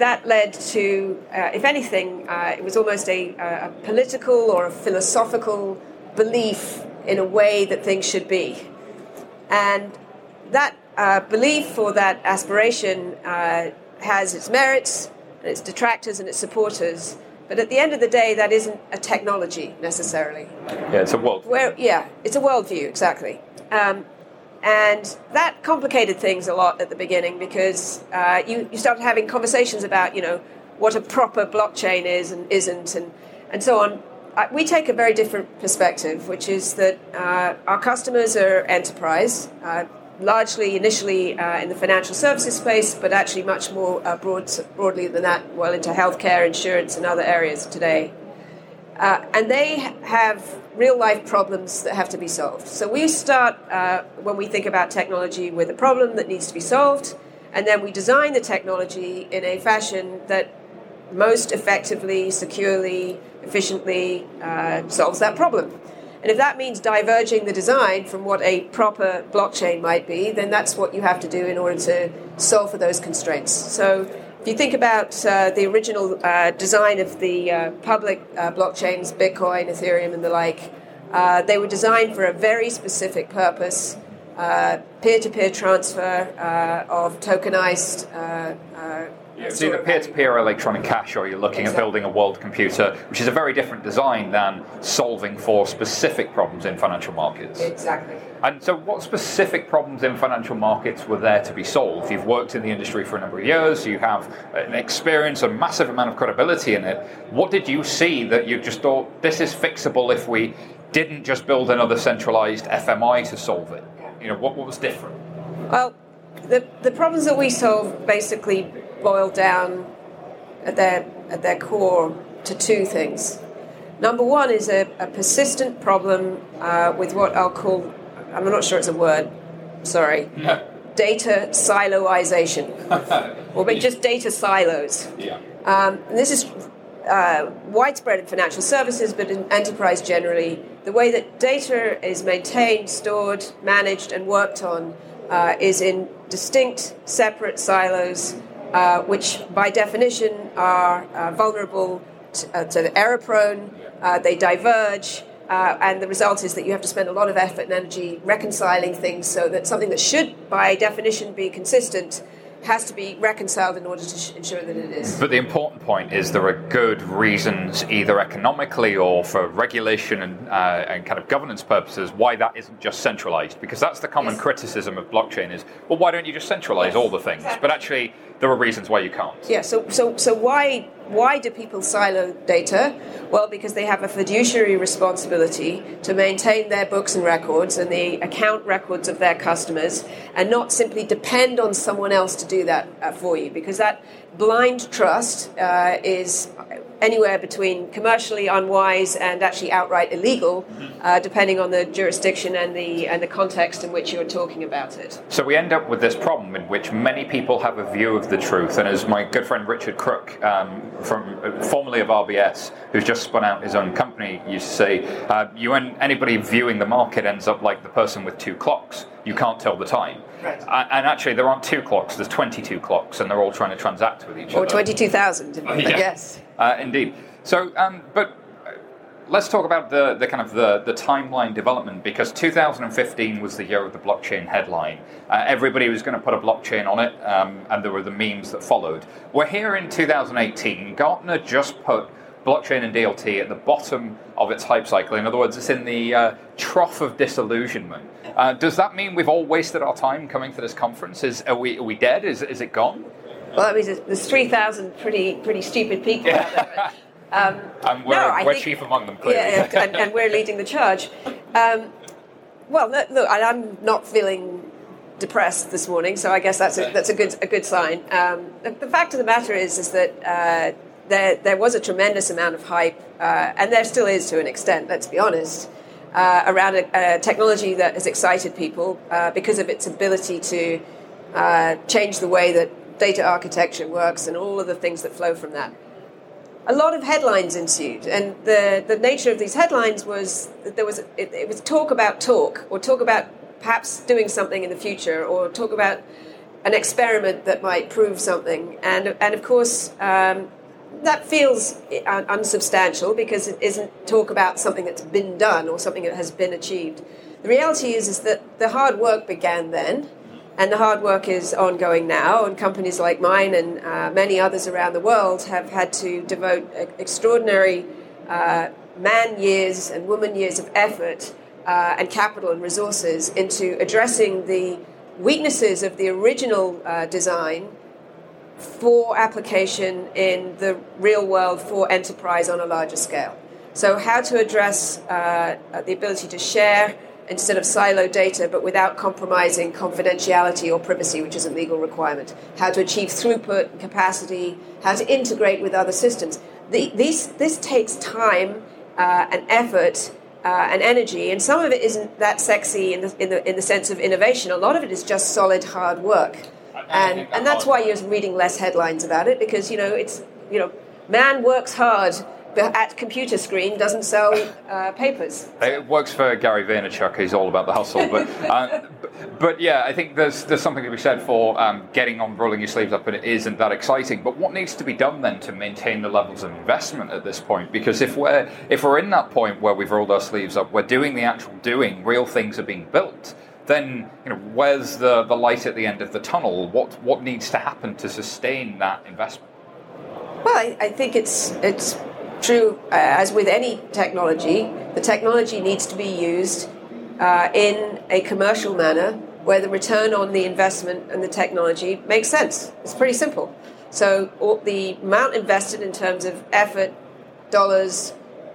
that led to, uh, if anything, uh, it was almost a, a political or a philosophical belief in a way that things should be. And that uh, belief or that aspiration uh, has its merits, and its detractors and its supporters. But at the end of the day, that isn't a technology necessarily. yeah it's a world Where, yeah, it's a worldview, exactly. Um, and that complicated things a lot at the beginning because uh, you, you started having conversations about, you know, what a proper blockchain is and isn't, and, and so on. Uh, we take a very different perspective, which is that uh, our customers are enterprise, uh, largely initially uh, in the financial services space, but actually much more uh, broad, broadly than that, well into healthcare, insurance, and other areas today. Uh, and they have real life problems that have to be solved. So we start uh, when we think about technology with a problem that needs to be solved, and then we design the technology in a fashion that most effectively, securely, efficiently uh, solves that problem. And if that means diverging the design from what a proper blockchain might be, then that's what you have to do in order to solve for those constraints. So if you think about uh, the original uh, design of the uh, public uh, blockchains, Bitcoin, Ethereum, and the like, uh, they were designed for a very specific purpose peer to peer transfer of tokenized it's either peer to peer electronic cash or you're looking exactly. at building a world computer, which is a very different design than solving for specific problems in financial markets. Exactly. And so, what specific problems in financial markets were there to be solved? You've worked in the industry for a number of years, you have an experience, a massive amount of credibility in it. What did you see that you just thought this is fixable if we didn't just build another centralized FMI to solve it? You know, what, what was different? Well, the, the problems that we solve basically boil down at their, at their core to two things. Number one is a, a persistent problem uh, with what I'll call, I'm not sure it's a word, sorry, no. data siloization, (laughs) or just data silos. Yeah. Um, this is uh, widespread in financial services, but in enterprise generally. The way that data is maintained, stored, managed, and worked on uh, is in distinct, separate silos uh, which by definition are uh, vulnerable to, uh, to error prone, uh, they diverge, uh, and the result is that you have to spend a lot of effort and energy reconciling things so that something that should by definition be consistent has to be reconciled in order to sh- ensure that it is. But the important point is there are good reasons, either economically or for regulation and, uh, and kind of governance purposes, why that isn't just centralized. Because that's the common yes. criticism of blockchain is, well, why don't you just centralize yes. all the things? Exactly. But actually, there are reasons why you can't. Yeah. So, so, so why why do people silo data? Well, because they have a fiduciary responsibility to maintain their books and records and the account records of their customers, and not simply depend on someone else to do that uh, for you. Because that blind trust uh, is anywhere between commercially unwise and actually outright illegal, uh, depending on the jurisdiction and the and the context in which you're talking about it. So we end up with this problem in which many people have a view of the truth, and as my good friend Richard Crook, um, from uh, formerly of RBS, who's just spun out his own company, used to say, uh, you and anybody viewing the market ends up like the person with two clocks. You can't tell the time. Right. And actually, there aren't two clocks. There's 22 clocks, and they're all trying to transact with each or other. Or 22,000. Uh, (laughs) yeah. Yes. Uh, indeed. So, um, but uh, let's talk about the, the kind of the, the timeline development because 2015 was the year of the blockchain headline. Uh, everybody was going to put a blockchain on it, um, and there were the memes that followed. We're here in 2018. Gartner just put blockchain and DLT at the bottom of its hype cycle. In other words, it's in the uh, trough of disillusionment. Uh, does that mean we've all wasted our time coming to this conference? Is are we are we dead? Is is it gone? Well, that means there's three thousand pretty pretty stupid people yeah. out there. (laughs) Um, and we're, no, we're think, chief among them, clearly. Yeah, and, and, we're leading the charge. Um, well, look, I'm not feeling depressed this morning, so I guess that's a, that's a good a good sign. Um, the, the, fact of the matter is is that uh, there there was a tremendous amount of hype, uh, and there still is to an extent. Let's be honest. Uh, around a, a, technology that has excited people uh, because of its ability to uh, change the way that data architecture works and all of the things that flow from that a lot of headlines ensued, and the, the nature of these headlines was that there was it, it, was talk about talk, or talk about perhaps doing something in the future, or talk about an experiment that might prove something, and and of course um, that feels unsubstantial because it isn't talk about something that's been done or something that has been achieved. The reality is is that the hard work began then and the hard work is ongoing now, and companies like mine and uh, many others around the world have had to devote extraordinary uh, man years and woman years of effort uh, and capital and resources into addressing the weaknesses of the original uh, design for application in the real world for enterprise on a larger scale. So, how to address uh, the ability to share instead of silo data, but without compromising confidentiality or privacy, which is a legal requirement. How to achieve throughput and capacity, how to integrate with other systems. The, these, this takes time uh, and effort uh, and energy, and some of it isn't that sexy in the, in, the, in the sense of innovation. A lot of it is just solid hard work. And and that's why you're reading less headlines about it because you know it's you know man works hard but at computer screen doesn't sell uh, papers. It works for Gary Vaynerchuk. He's all about the hustle. But, (laughs) uh, but, but, yeah, I think there's there's something to be said for um, getting on, rolling your sleeves up, and it isn't that exciting. But what needs to be done then to maintain the levels of investment at this point? Because if we're if we're in that point where we've rolled our sleeves up, we're doing the actual doing, real things are being built. Then you know where's the, the light at the end of the tunnel? What what needs to happen to sustain that investment? Well, I, I think it's it's true, uh, as with any technology, the technology needs to be used uh, in a commercial manner where the return on the investment and the technology makes sense. It's pretty simple. So all, the amount invested in terms of effort, dollars,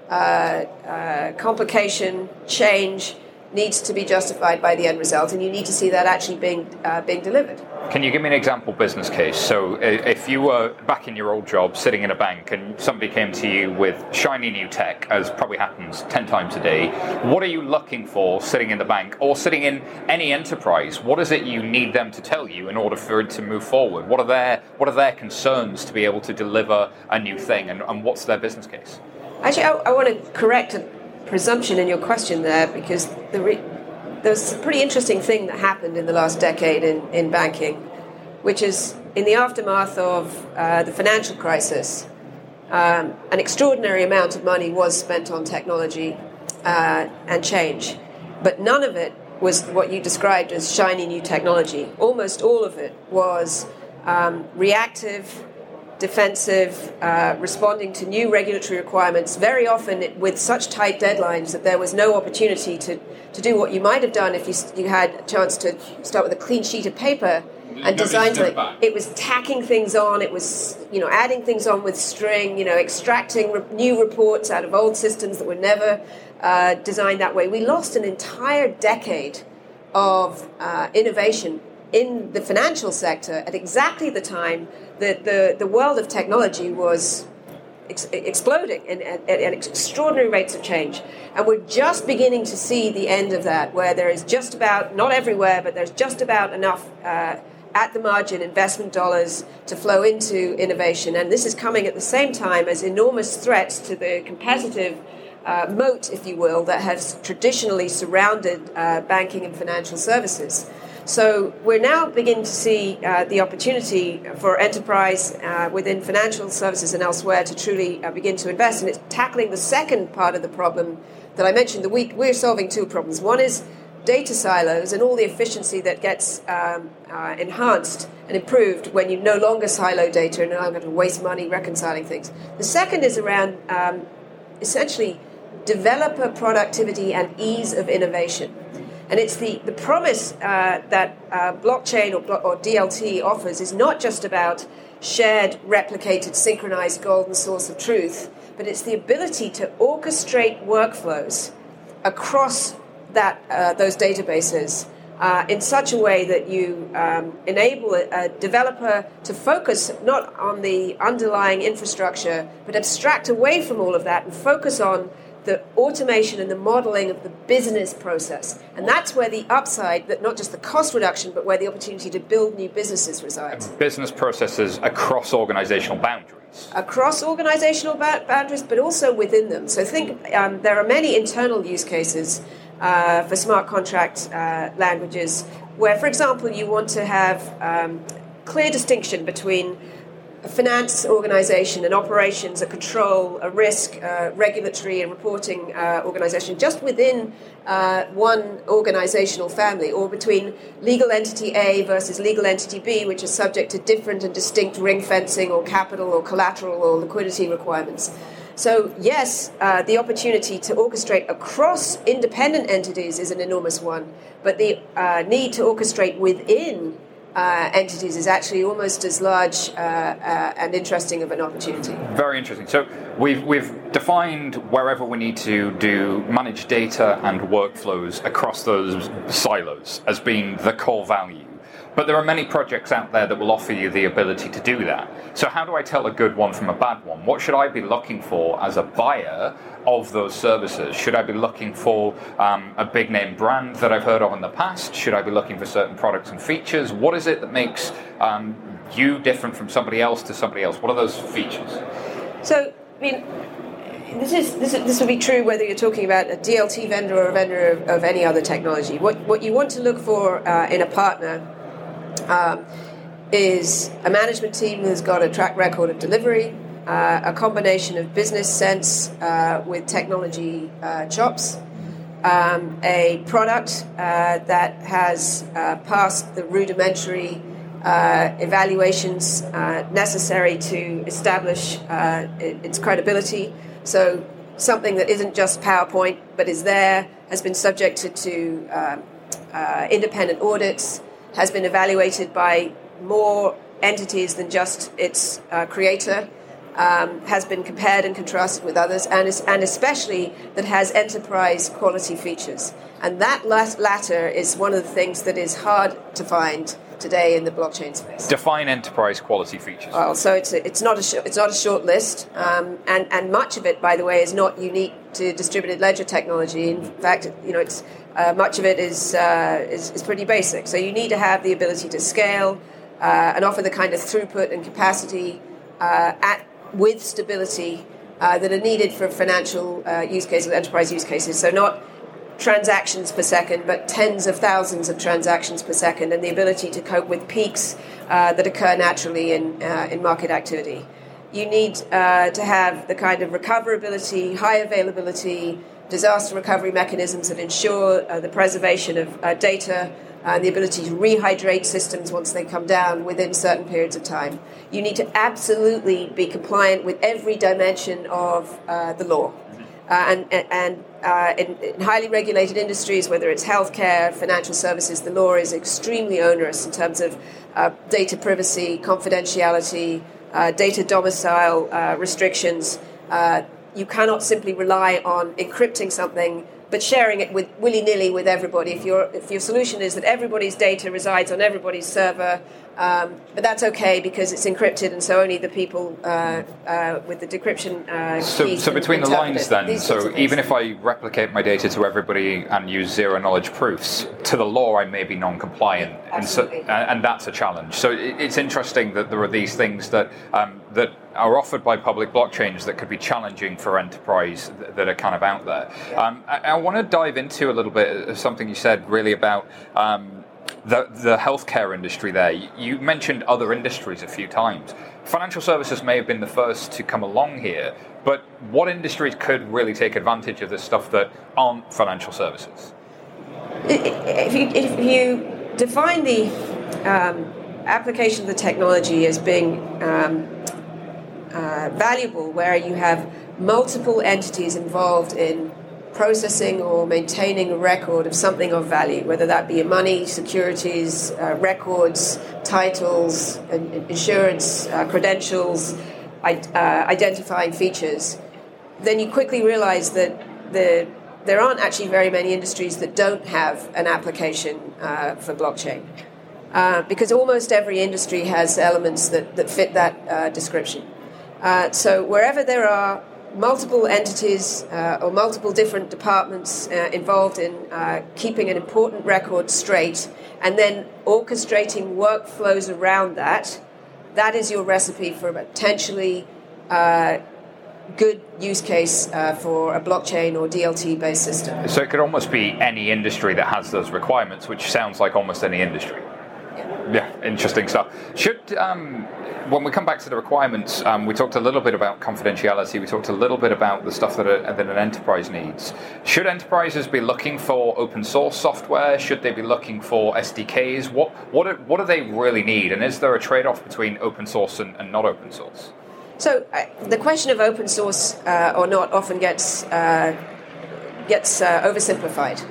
uh, uh complication, change needs to be justified by the end result, and you need to see that actually being uh, being delivered. Can you give me an example business case? So, if you were back in your old job, sitting in a bank, and somebody came to you with shiny new tech, as probably happens 10 times a day, what are you looking for sitting in the bank or sitting in any enterprise? What is it you need them to tell you in order for it to move forward? What are their, what are their concerns to be able to deliver a new thing, and, and what's their business case? Actually, I, I want to correct presumption in your question there because the re- there's a pretty interesting thing that happened in the last decade in, in banking, which is in the aftermath of uh, the financial crisis, um, an extraordinary amount of money was spent on technology uh, and change, but none of it was what you described as shiny new technology. Almost all of it was um, reactive, defensive, uh, responding to new regulatory requirements, very often with such tight deadlines that there was no opportunity to, to do what you might have done if you, you had a chance to start with a clean sheet of paper and design something. It was tacking things on, it was you know adding things on with string, you know extracting re- new reports out of old systems that were never uh, designed that way. We lost an entire decade of uh, innovation in the financial sector at exactly the time that the, the world of technology was ex- exploding at, at, extraordinary rates of change. And we're just beginning to see the end of that, where there is just about, not everywhere, but there's just about enough. Uh, at the margin, investment dollars to flow into innovation. And this is coming at the same time as enormous threats to the competitive uh, moat, if you will, that has traditionally surrounded uh, banking and financial services. So we're now beginning to see uh, the opportunity for enterprise uh, within financial services and elsewhere to truly uh, begin to invest. And it's tackling the second part of the problem that I mentioned. The week we're solving two problems. One is data silos and all the efficiency that gets um, uh, enhanced and improved when you no longer silo data and no longer waste money reconciling things. The second is around um, essentially developer productivity and ease of innovation. And it's the, the promise uh, that uh, blockchain or, or DLT offers is not just about shared, replicated, synchronized golden source of truth, but it's the ability to orchestrate workflows across that, uh, those databases uh, in such a way that you um, enable a, a, developer to focus not on the underlying infrastructure, but abstract away from all of that and focus on the automation and the modeling of the business process. And that's where the upside, that not just the cost reduction, but where the opportunity to build new businesses resides. Business processes across organizational boundaries. Across organizational ba- boundaries, but also within them. So think um, there are many internal use cases uh, for smart contract uh, languages where, for example, you want to have um, clear distinction between a finance organization, an operations, a control, a risk, regulatory and reporting uh, organization, just within uh, one organizational family, or between legal entity A versus legal entity B, which is subject to different and distinct ring fencing or capital or collateral or liquidity requirements. So, yes, uh, the opportunity to orchestrate across independent entities is an enormous one, but the uh, need to orchestrate within uh, entities is actually almost as large uh, uh, and interesting of an opportunity. Very interesting. So we've we've defined wherever we need to do manage data and workflows across those silos as being the core value. But there are many projects out there that will offer you the ability to do that. So, how do I tell a good one from a bad one? What should I be looking for as a buyer of those services? Should I be looking for um, a big name brand that I've heard of in the past? Should I be looking for certain products and features? What is it that makes um, you different from somebody else to somebody else? What are those features? So, I mean, this is this, is, this will be true whether you're talking about a DLT vendor or a vendor of, of any other technology. What what you want to look for uh, in a partner um, is a management team who's got a track record of delivery, uh, a combination of business sense uh, with technology uh, chops, um, a product uh, that has uh, passed the rudimentary uh, evaluations necessary to establish its credibility. So, something that isn't just PowerPoint but is there, has been subjected to independent audits, has been evaluated by more entities than just its uh, creator, um, has been compared and contrasted with others, and, is, and especially that has enterprise quality features. And that latter is one of the things that is hard to find today in the blockchain space. Define enterprise quality features. Well, so it's a, it's not a sh- it's not a short list, um, and and much of it, by the way, is not unique to distributed ledger technology. In fact, you know, it's uh, much of it is, uh, is, is pretty basic. So you need to have the ability to scale uh, and offer the kind of throughput and capacity uh, at with stability uh, that are needed for financial uh, use cases, enterprise use cases. So not transactions per second, but tens of thousands of transactions per second, and the ability to cope with peaks that occur naturally in in market activity. You need to have the kind of recoverability, high availability disaster recovery mechanisms that ensure uh, the preservation of uh, data and the ability to rehydrate systems once they come down within certain periods of time. You need to absolutely be compliant with every dimension of uh, the law. Uh, and and uh, in, in, highly regulated industries, whether it's healthcare, financial services, the law is extremely onerous in terms of uh, data privacy, confidentiality, data domicile restrictions you cannot simply rely on encrypting something but sharing it with willy-nilly with everybody. If your if your solution is that everybody's data resides on everybody's server, um, but that's okay because it's encrypted, and so only the people uh, uh, with the decryption uh, so, so between the lines, then, so even if I replicate my data to everybody and use zero knowledge proofs, to the law I may be non-compliant, and, so, and that's a challenge. So it's interesting that there are these things that um, that are offered by public blockchains that could be challenging for enterprise that are kind of out there. Um, I, I want to dive into a little bit of something you said really about. Um, the, the healthcare industry there. You mentioned other industries a few times. Financial services may have been the first to come along here, but what industries could really take advantage of this stuff that aren't financial services? If you, if you define the um, application of the technology as being um, uh, valuable, where you have multiple entities involved in processing or maintaining a record of something of value, whether that be money, securities, uh, records, titles, insurance, uh, credentials, uh, identifying features, then you quickly realize that the, there aren't actually very many industries that don't have an application uh, for blockchain. Uh, because almost every industry has elements that, that fit that description. so wherever there are multiple entities uh, or multiple different departments uh, involved in uh, keeping an important record straight and then orchestrating workflows around that, that is your recipe for a potentially uh, good use case uh, for a blockchain or DLT based system. So it could almost be any industry that has those requirements, which sounds like almost any industry. Yeah, interesting stuff. Should um, when we come back to the requirements, um, we talked a little bit about confidentiality. We talked a little bit about the stuff that, a, that an enterprise needs. Should enterprises be looking for open source software? Should they be looking for SDKs? What what do, what do they really need? And is there a trade off between open source and, and not open source? So uh, the question of open source uh, or not often gets uh, gets uh, oversimplified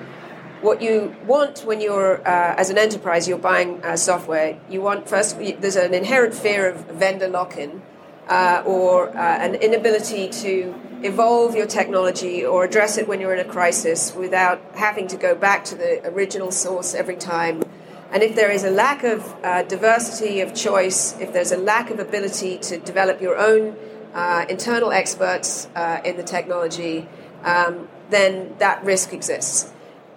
what you want when you're uh, as an enterprise you're buying uh, software you want first there's an inherent fear of vendor lock-in uh, or uh, an inability to evolve your technology or address it when you're in a crisis without having to go back to the original source every time And if there is a lack of uh, diversity of choice, if there's a lack of ability to develop your own uh, internal experts in the technology, um, then that risk exists.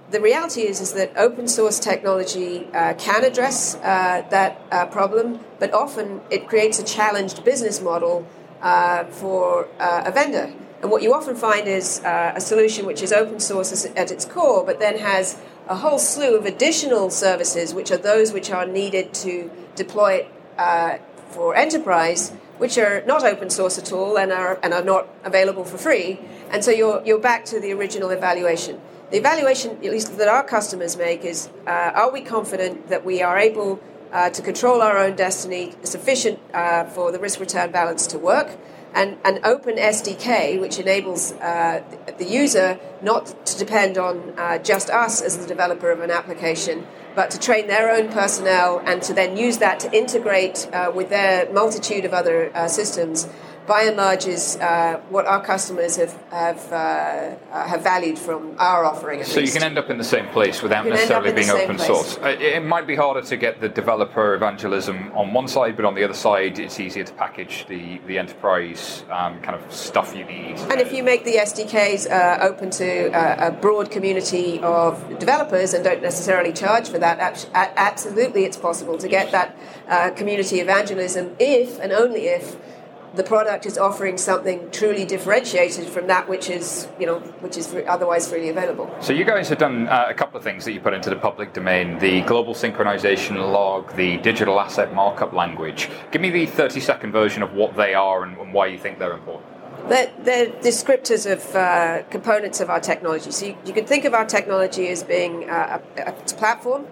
The reality is, is that open source technology uh, can address uh, that uh, problem, but often it creates a challenged business model uh, for a vendor. And what you often find is a solution which is open source at its core, but then has a whole slew of additional services, which are those which are needed to deploy it uh, for enterprise, which are not open source at all and are, and are not available for free. And so you're, you're back to the original evaluation. The evaluation, at least that our customers make, is uh, are we confident that we are able uh, to control our own destiny sufficient uh, for the risk return balance to work? and an open SDK, which enables uh, the user not to depend on uh, just us as the developer of an application, but to train their own personnel and to then use that to integrate uh, with their multitude of other systems by and large, is uh, what our customers have have, uh, have valued from our offering. so least. you can end up in the same place without necessarily being open place. source. Uh, it might be harder to get the developer evangelism on one side, but on the other side, it's easier to package the the enterprise um, kind of stuff you need. And if you make the SDKs uh, open to uh, a broad community of developers and don't necessarily charge for that, absolutely, it's possible to get that uh, community evangelism if and only if the product is offering something truly differentiated from that which is, you know, which is otherwise freely available. So you guys have done uh, a couple of things that you put into the public domain: the global synchronization log, the digital asset markup language. Give me the thirty-second version of what they are and, and why you think they're important. They're, they're descriptors of uh, components of our technology. So you, you, can think of our technology as being uh, a, a, platform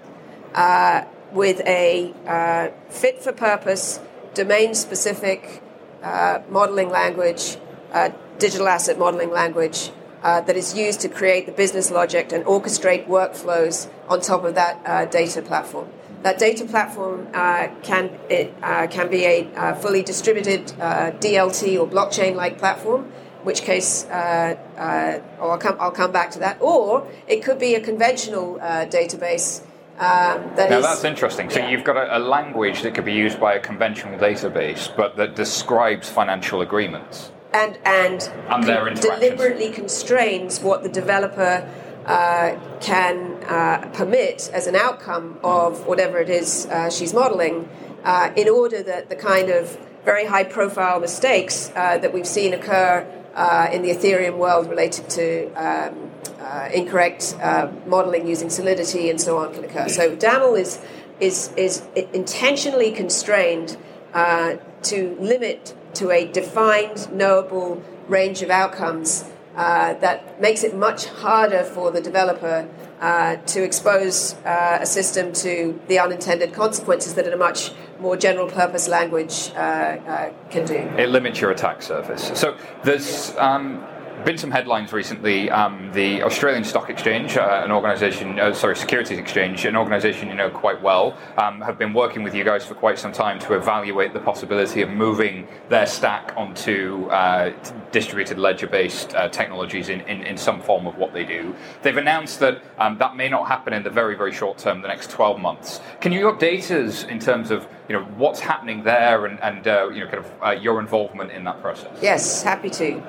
uh, with a uh, fit for purpose, domain specific uh, modeling language, uh, digital asset modeling language uh, that is used to create the business logic and orchestrate workflows on top of that uh, data platform. That data platform uh, can it, can be a fully distributed DLT or blockchain-like platform, in which case, uh, uh, I'll, come, I'll come back to that. Or it could be a conventional uh, database um, that now is, that's interesting. So yeah. you've got a, a, language that could be used by a conventional database, but that describes financial agreements and and, and their deliberately constrains what the developer uh, can uh, permit as an outcome of whatever it is uh, she's modeling, uh, in order that the kind of very high-profile mistakes uh, that we've seen occur uh, in the Ethereum world related to um, uh, incorrect uh, modeling using solidity and so on can occur. So DAML is is is intentionally constrained uh, to limit to a defined, knowable range of outcomes uh, that makes it much harder for the developer uh, to expose uh, a system to the unintended consequences that a much more general purpose language can do. It limits your attack surface. So there's. Um, been some headlines recently. Um, the Australian Stock Exchange, uh, an organisation, uh, sorry, Securities Exchange, an organisation you know quite well, um, have been working with you guys for quite some time to evaluate the possibility of moving their stack onto uh, distributed ledger-based uh, technologies in, in, in, some form of what they do. They've announced that um, that may not happen in the very, very short term, the next 12 months. Can you update us in terms of you know what's happening there and, and uh, you know kind of uh, your involvement in that process? Yes, happy to.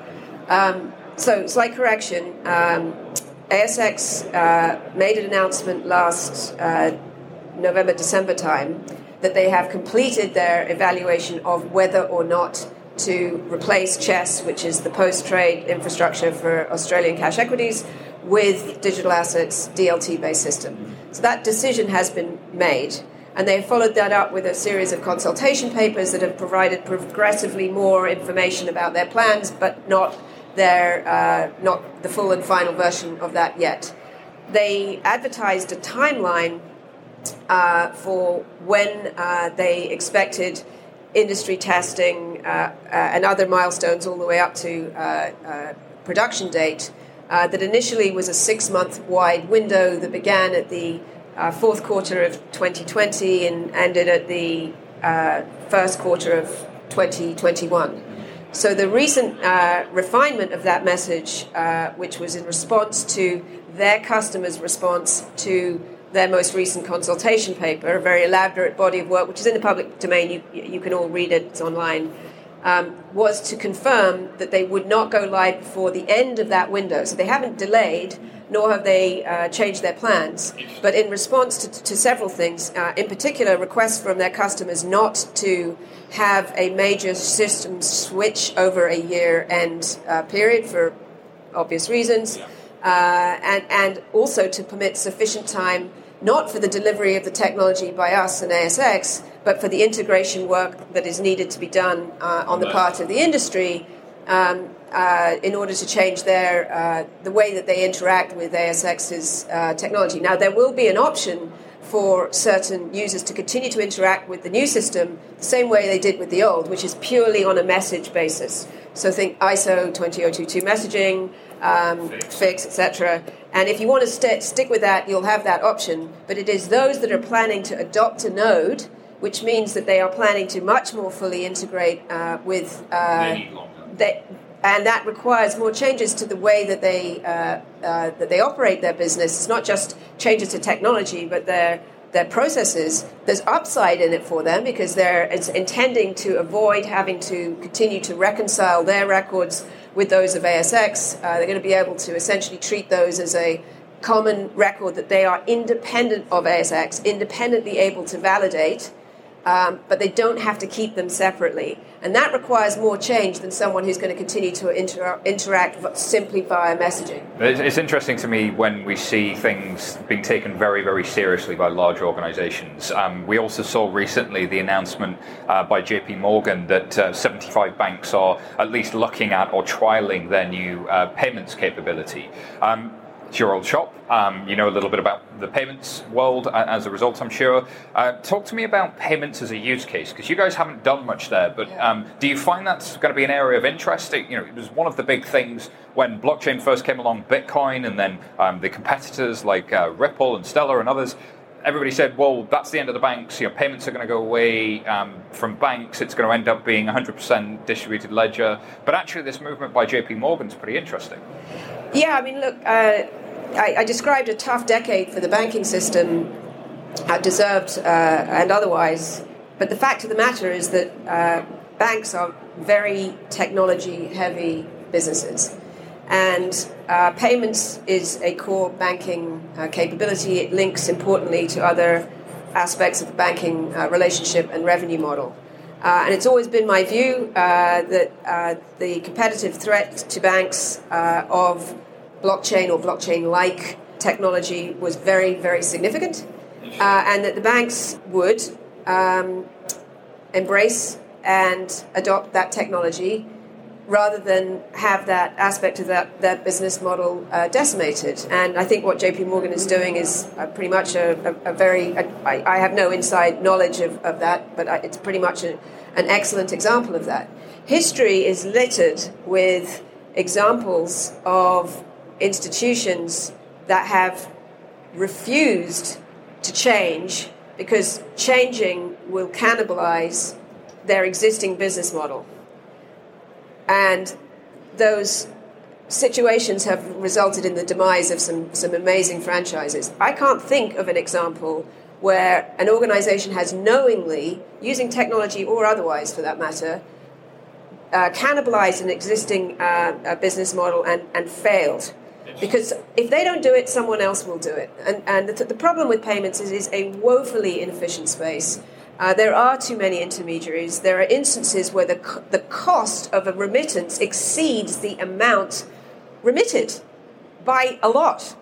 Um, so, slight correction. Um, ASX uh, made an announcement last uh, November, December time that they have completed their evaluation of whether or not to replace CHESS, which is the post trade infrastructure for Australian cash equities, with digital assets DLT based system. So that decision has been made. And they have followed that up with a series of consultation papers that have provided progressively more information about their plans, but not their uh, not the full and final version of that yet. They advertised a timeline uh, for when uh, they expected industry testing uh, uh, and other milestones all the way up to uh, production date. that initially was a six month wide window that began at the fourth quarter of 2020 and ended at the first quarter of 2021. So the recent uh, refinement of that message, uh, which was in response to their customers' response to their most recent consultation paper, a very elaborate body of work, which is in the public domain. You, you can all read it, it's online. Um, was to confirm that they would not go live before the end of that window. So they haven't delayed, nor have they uh, changed their plans. But in response to, to several things, uh, in particular, requests from their customers not to have a major system switch over a year end uh, period for obvious reasons, uh, and, and also to permit sufficient time not for the delivery of the technology by us and ASX, but for the integration work that is needed to be done uh, on the part of the industry um, uh, in order to change their uh, the way that they interact with ASX's uh, technology. Now, there will be an option for certain users to continue to interact with the new system the same way they did with the old, which is purely on a message basis. So think ISO 20022 messaging, um, fix, etc. And if you want to st- stick with that, you'll have that option. But it is those that are planning to adopt a node, which means that they are planning to much more fully integrate uh, with. Uh, they, and that requires more changes to the way that they uh, uh, that they operate their business. It's not just changes to technology, but their their processes. There's upside in it for them because they're intending to avoid having to continue to reconcile their records with those of ASX. Uh, they're going to be able to essentially treat those as a common record that they are independent of ASX, independently able to validate um, but they don't have to keep them separately. And that requires more change than someone who's going to continue to inter- interact simply via messaging. It's interesting to me when we see things being taken very, very seriously by large organizations. Um, we also saw recently the announcement uh, by JP Morgan that uh, 75 banks are at least looking at or trialing their new uh, payments capability. Um, it's your old shop. Um, you know a little bit about the payments world as a result, I'm sure. Uh, talk to me about payments as a use case because you guys haven't done much there. But um, do you find that's going to be an area of interest? It, you know, it was one of the big things when blockchain first came along, Bitcoin, and then um, the competitors like uh, Ripple and Stellar and others everybody said, well, that's the end of the banks. You know, payments are going to go away um, from banks. It's going to end up being 100% distributed ledger. But actually, this movement by JP Morgan is pretty interesting. Yeah, I mean, look, uh, I, I, described a tough decade for the banking system, uh, deserved uh, and otherwise. But the fact of the matter is that uh, banks are very technology heavy businesses. And uh, payments is a core banking uh, capability. It links importantly to other aspects of the banking uh, relationship and revenue model. Uh, and it's always been my view uh, that uh, the competitive threat to banks of blockchain or blockchain like technology was very, very significant, and that the banks would um, embrace and adopt that technology rather than have that aspect of that, that business model uh, decimated. And I think what JP Morgan is doing is uh, pretty much a, a, a very, a, I, I have no inside knowledge of, of that, but I, it's pretty much an excellent example of that. History is littered with examples of institutions that have refused to change because changing will cannibalize their existing business model. And those situations have resulted in the demise of some, some amazing franchises. I can't think of an example where an organization has knowingly, using technology or otherwise for that matter, uh, cannibalized an existing uh, business model and, and failed. Because if they don't do it, someone else will do it. And, and the, the problem with payments is it's a woefully inefficient space uh, there are too many intermediaries. There are instances where the, the cost of a remittance exceeds the amount remitted by a lot.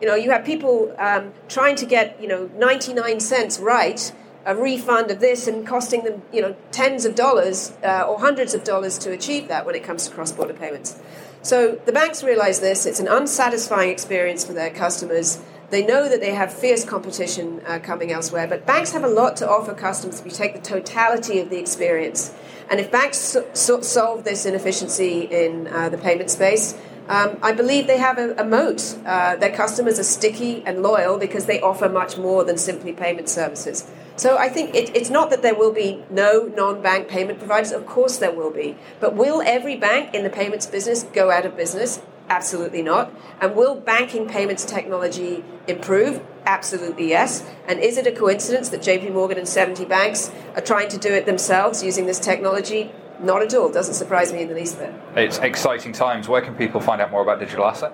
You know, you have people um, trying to get, you know, 99 cents right, a refund of this, and costing them, you know, tens of dollars uh, or hundreds of dollars to achieve that when it comes to cross border payments. So the banks realize this. It's an unsatisfying experience for their customers. They know that they have fierce competition uh, coming elsewhere, but banks have a lot to offer customers if you take the totality of the experience. And if banks so- so- solve this inefficiency in uh, the payment space, um, I believe they have a, a moat. Uh, their customers are sticky and loyal because they offer much more than simply payment services. So I think it, it's not that there will be no non-bank payment providers. Of course there will be. But will every bank in the payments business go out of business? Absolutely not. And will banking payments technology improve? Absolutely yes. And is it a coincidence that JP Morgan and 70 banks are trying to do it themselves using this technology? Not at all. Doesn't surprise me in the least bit. It's exciting times. Where can people find out more about digital asset?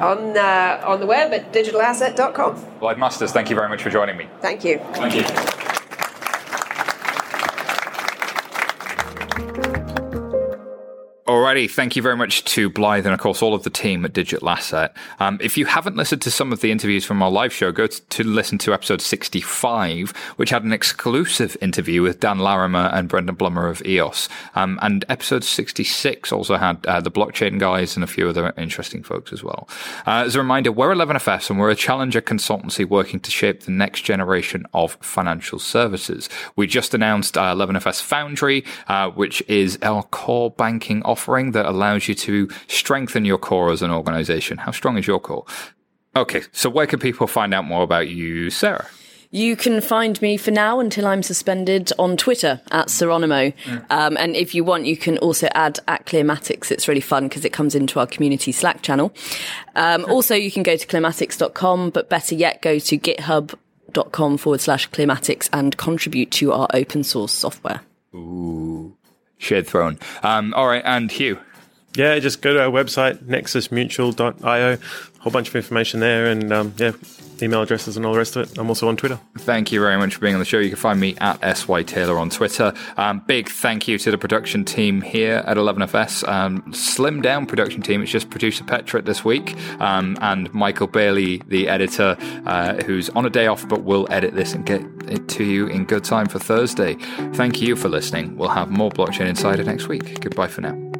On, uh, on the web at digitalasset.com. Blythe Masters, thank you very much for joining me. Thank you. Thank you. Alrighty, thank you very much to Blythe and of course all of the team at Digital Asset. Um, if you haven't listened to some of the interviews from our live show, go to, to, listen to episode 65, which had an exclusive interview with Dan Larimer and Brendan Blumer of EOS. Um, and episode 66 also had uh, the blockchain guys and a few other interesting folks as well. Uh, as a reminder, we're 11FS and we're a challenger consultancy working to shape the next generation of financial services. We just announced uh, 11FS Foundry, uh, which is our core banking offering offering that allows you to strengthen your core as an organization. How strong is your core? Okay, so where can people find out more about you, Sara? You can find me for now until I'm suspended on Twitter at Seronimo. Mm. Um, and if you want, you can also add at Clearmatics. It's really fun because it comes into our community Slack channel. Um, also, you can go to clearmatics.com, but better yet, go to github.com forward slash clearmatics and contribute to our open source software. Ooh. Shared throne. Um, all right, and Hugh. Yeah, just go to our website, nexusmutual.io. Whole bunch of information there, and um, yeah, email addresses and all the rest of it. I'm also on Twitter. Thank you very much for being on the show. You can find me at SY Taylor on Twitter. Um, big thank you to the production team here at 11FS. Um, slim down production team. It's just producer Petra this week um, and Michael Bailey, the editor, uh, who's on a day off but will edit this and get it to you in good time for Thursday. Thank you for listening. We'll have more Blockchain Insider next week. Goodbye for now.